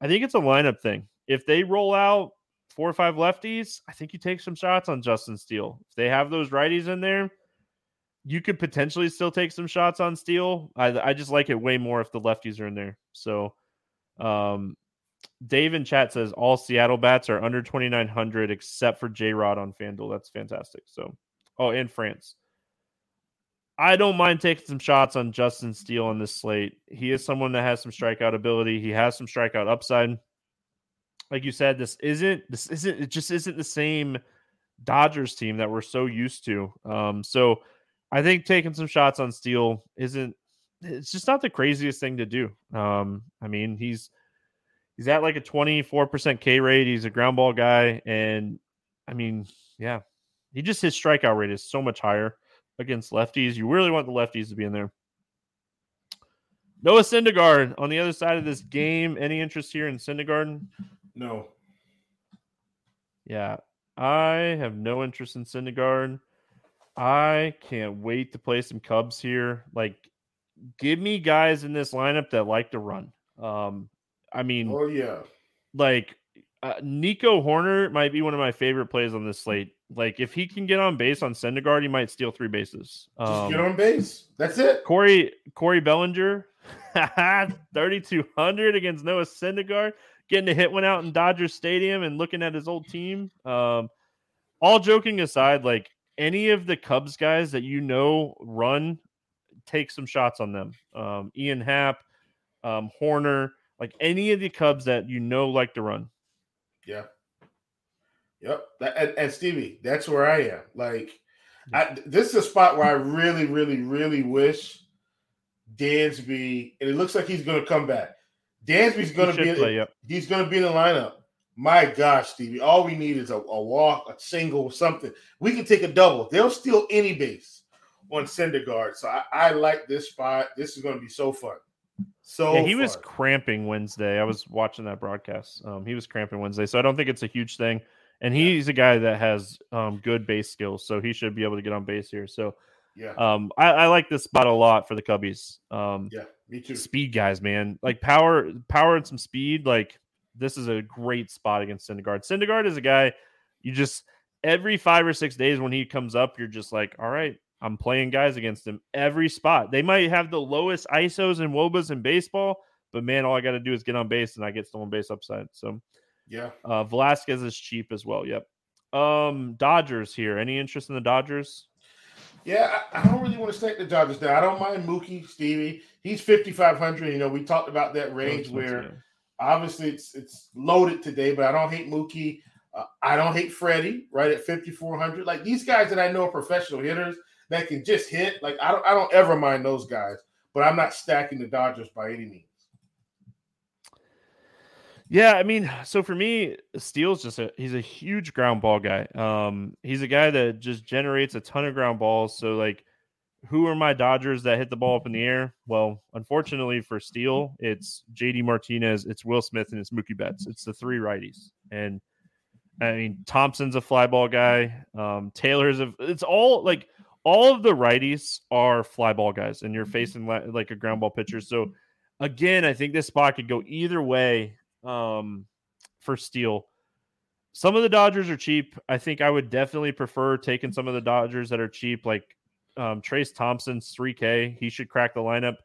I think it's a lineup thing. If they roll out four or five lefties, I think you take some shots on Justin Steele. If they have those righties in there, you could potentially still take some shots on Steele. I, I just like it way more if the lefties are in there. So, um, Dave in chat says all Seattle bats are under 2,900 except for J Rod on FanDuel. That's fantastic. So, oh, and France. I don't mind taking some shots on Justin Steele on this slate. He is someone that has some strikeout ability. He has some strikeout upside. Like you said, this isn't this isn't it just isn't the same Dodgers team that we're so used to. Um, so I think taking some shots on Steele isn't it's just not the craziest thing to do. Um, I mean, he's he's at like a 24% K rate. He's a ground ball guy. And I mean, yeah, he just his strikeout rate is so much higher against lefties. You really want the lefties to be in there. Noah Syndergaard on the other side of this game. Any interest here in Syndergaard? No. Yeah, I have no interest in Syndergaard. I can't wait to play some Cubs here. Like, give me guys in this lineup that like to run. Um, I mean, Oh yeah. like uh, Nico Hoerner might be one of my favorite plays on this slate. Like, if he can get on base on Syndergaard, he might steal three bases. Just Um, get on base. That's it. Corey Corey Bellinger, thirty two hundred against Noah Syndergaard, getting to hit one out in Dodger Stadium and looking at his old team. Um, all joking aside, like any of the Cubs guys that you know run, take some shots on them. Um, Ian Happ, um, Hoerner, like any of the Cubs that you know like to run. Yeah. Yep. That, and, and Stevie, that's where I am. Like, I, this is a spot where I really, really, really wish Dansby, and it looks like he's going to come back. Dansby's going to be play, yep. he's going to be in the lineup. My gosh, Stevie, all we need is a, a walk, a single, something. We can take a double. They'll steal any base on Syndergaard. So I, I like this spot. This is going to be so fun. So Yeah, he was cramping Wednesday. I was watching that broadcast. Um, he was cramping Wednesday, so I don't think it's a huge thing. And he's a guy that has um, good base skills, so he should be able to get on base here. So yeah, um, I, I like this spot a lot for the Cubbies. Um, yeah, me too. speed guys, man, like power, power and some speed. Like this is a great spot against Syndergaard. Syndergaard is a guy you just every five or six days when he comes up, you're just like, all right, I'm playing guys against him every spot. They might have the lowest ISOs and wOBAs in baseball, but man, all I got to do is get on base and I get stolen base upside. So Yeah, uh, Velazquez is cheap as well. Yep. Um, Dodgers here. Any interest in the Dodgers? Yeah, I, I don't really want to stake the Dodgers down. I don't mind Mookie, Stevie. He's 5,500. You know, we talked about that range where obviously it's it's loaded today, but I don't hate Mookie. Uh, I don't hate Freddie right at 5,400. Like these guys that I know are professional hitters that can just hit. Like I don't I don't ever mind those guys, but I'm not stacking the Dodgers by any means. Yeah, I mean, so for me, Steele's just a he's a huge ground ball guy. Um, he's a guy that just generates a ton of ground balls. So like who are my Dodgers that hit the ball up in the air? Well, unfortunately for Steele, it's JD Martinez, it's Will Smith, and it's Mookie Betts. It's the three righties. And I mean, Thompson's a fly ball guy. Um, Taylor's a it's all like all of the righties are fly ball guys, and you're facing la- like a ground ball pitcher. So again, I think this spot could go either way um, for Steele. Some of the Dodgers are cheap. I think I would definitely prefer taking some of the Dodgers that are cheap, like um, Trayce Thompson's 3K. He should crack the lineup.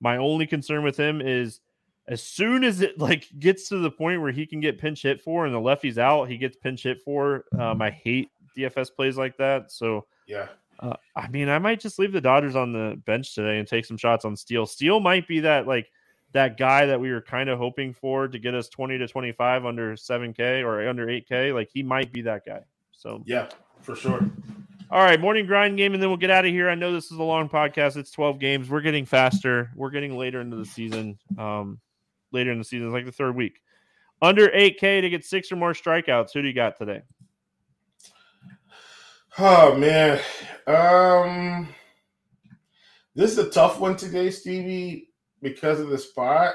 My only concern with him is as soon as it like gets to the point where he can get pinch hit for and the lefty's out, he gets pinch hit for. Um, I hate DFS plays like that. So Yeah. uh, I mean, I might just leave the Dodgers on the bench today and take some shots on Steele. Steele might be that like that guy that we were kind of hoping for to get us 20 to 25 under 7K or under 8K. Like he might be that guy. So Yeah, for sure. All right, morning grind game, and then we'll get out of here. I know this is a long podcast. It's 12 games. We're getting faster. We're getting later into the season. Um, later in the season, it's like the third week. Under 8K to get six or more strikeouts. Who do you got today? Oh man. Um this is a tough one today, Stevie, because of the spot.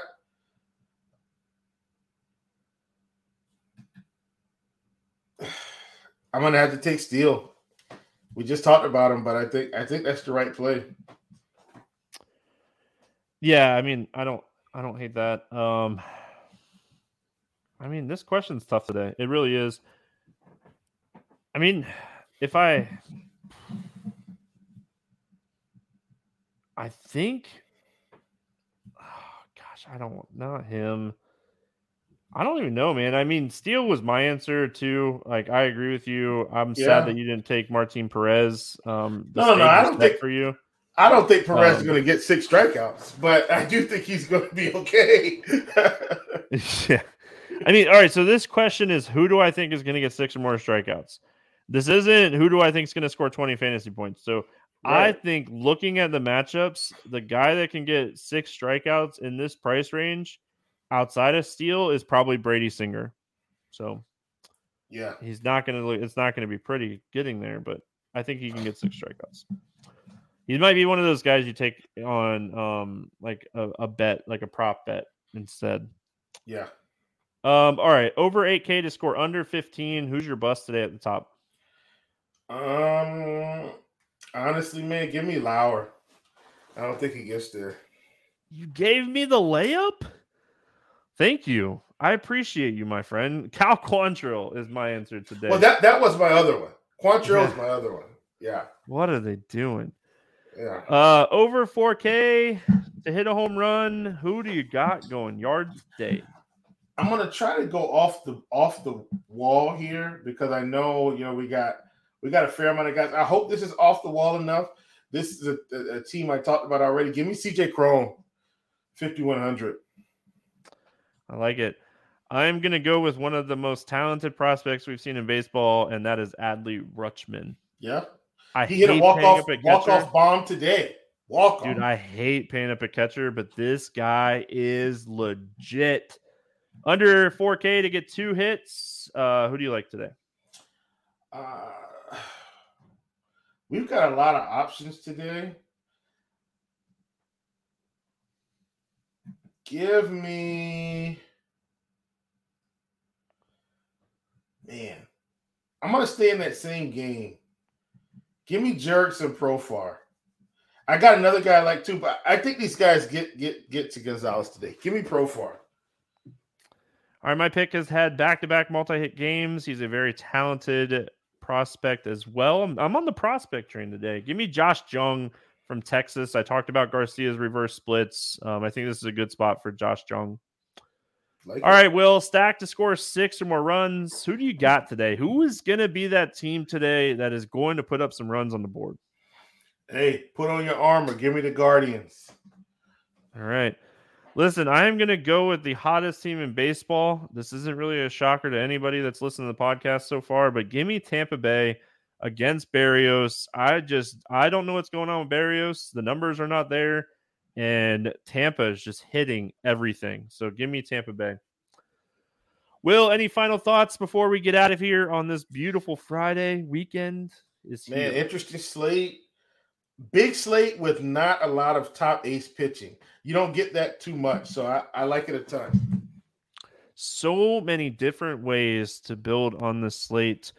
I'm gonna have to take Steele. We just talked about him, but I think I think that's the right play. Yeah, I mean, I don't, I don't hate that. Um, I mean, this question's tough today. It really is. I mean, if I, I think, oh, gosh, I don't, not him. I don't even know, man. I mean, Steele was my answer too. Like, I agree with you. I'm Yeah. sad that you didn't take Martin Perez. Um, No, no, I don't think- for you. I don't think Perez Um, is going to get six strikeouts, but I do think he's going to be okay. yeah. I mean, all right. So this question is who do I think is going to get six or more strikeouts? This isn't who do I think is going to score 20 fantasy points. So I think looking at the matchups, the guy that can get six strikeouts in this price range outside of Steele is probably Brady Singer. So yeah, he's not going to look, it's not going to be pretty getting there, but I think he can get six strikeouts. He might be one of those guys you take on um like a, a bet, like a prop bet instead. yeah. Um, all right, over 8K to score under 15. Who's your bust today at the top? Um, honestly, man, give me Lauer. I don't think he gets there. You gave me the layup? Thank you. I appreciate you, my friend. Cal Quantrill is my answer today. Well, that that was my other one. Quantrill is my other one. Yeah, what are they doing? yeah. Uh, over 4K to hit a home run. Who do you got going? Yard day. I'm gonna try to go off the off the wall here because I know you know we got we got a fair amount of guys. I hope this is off the wall enough. This is a, a, a team I talked about already. Give me CJ Cron, 5100. I like it. I'm gonna go with one of the most talented prospects we've seen in baseball, and that is Adley Rutschman. Yeah, I he hit a walk off at walk off bomb today. Walk Dude. I hate paying up a catcher, but this guy is legit. Under 4K to get two hits. Uh, who do you like today? Uh, we've got a lot of options today. Give me, man. I'm gonna stay in that same game. Give me Jurickson Profar. I got another guy I like too, but I think these guys get get get to Gonzalez today. Give me Profar. All right, my pick has had back-to-back multi-hit games. He's a very talented prospect as well. I'm, I'm on the prospect train today. Give me Josh Jung from Texas. I talked about Garcia's reverse splits. Um, I think this is a good spot for Josh Jung. Like All right, Will stack to score six or more runs. Who do you got today? Who is going to be that team today that is going to put up some runs on the board? Hey, put on your armor. Give me the Guardians. All right. Listen, I am going to go with the hottest team in baseball. This isn't really a shocker to anybody that's listened to the podcast so far, but give me Tampa Bay against Berrios. I just I don't know what's going on with Berrios. The numbers are not there and Tampa is just hitting everything. So give me Tampa Bay. Will, any final thoughts before we get out of here on this beautiful Friday weekend? Is Man, here. interesting slate. Big slate with not a lot of top ace pitching. You don't get that too much, so I, I like it a ton. so many different ways to build on the slate.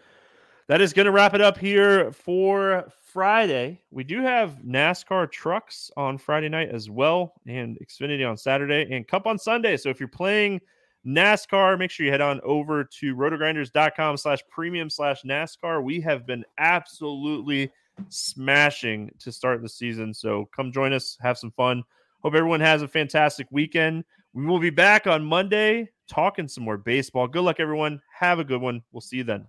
That is going to wrap it up here for Friday. We do have NASCAR trucks on Friday night as well, and Xfinity on Saturday, and Cup on Sunday. So if you're playing NASCAR, make sure you head on over to rotogrinders.com slash premium slash NASCAR. We have been absolutely smashing to start the season. So come join us, have some fun. Hope everyone has a fantastic weekend. We will be back on Monday talking some more baseball. Good luck, everyone. Have a good one. We'll see you then.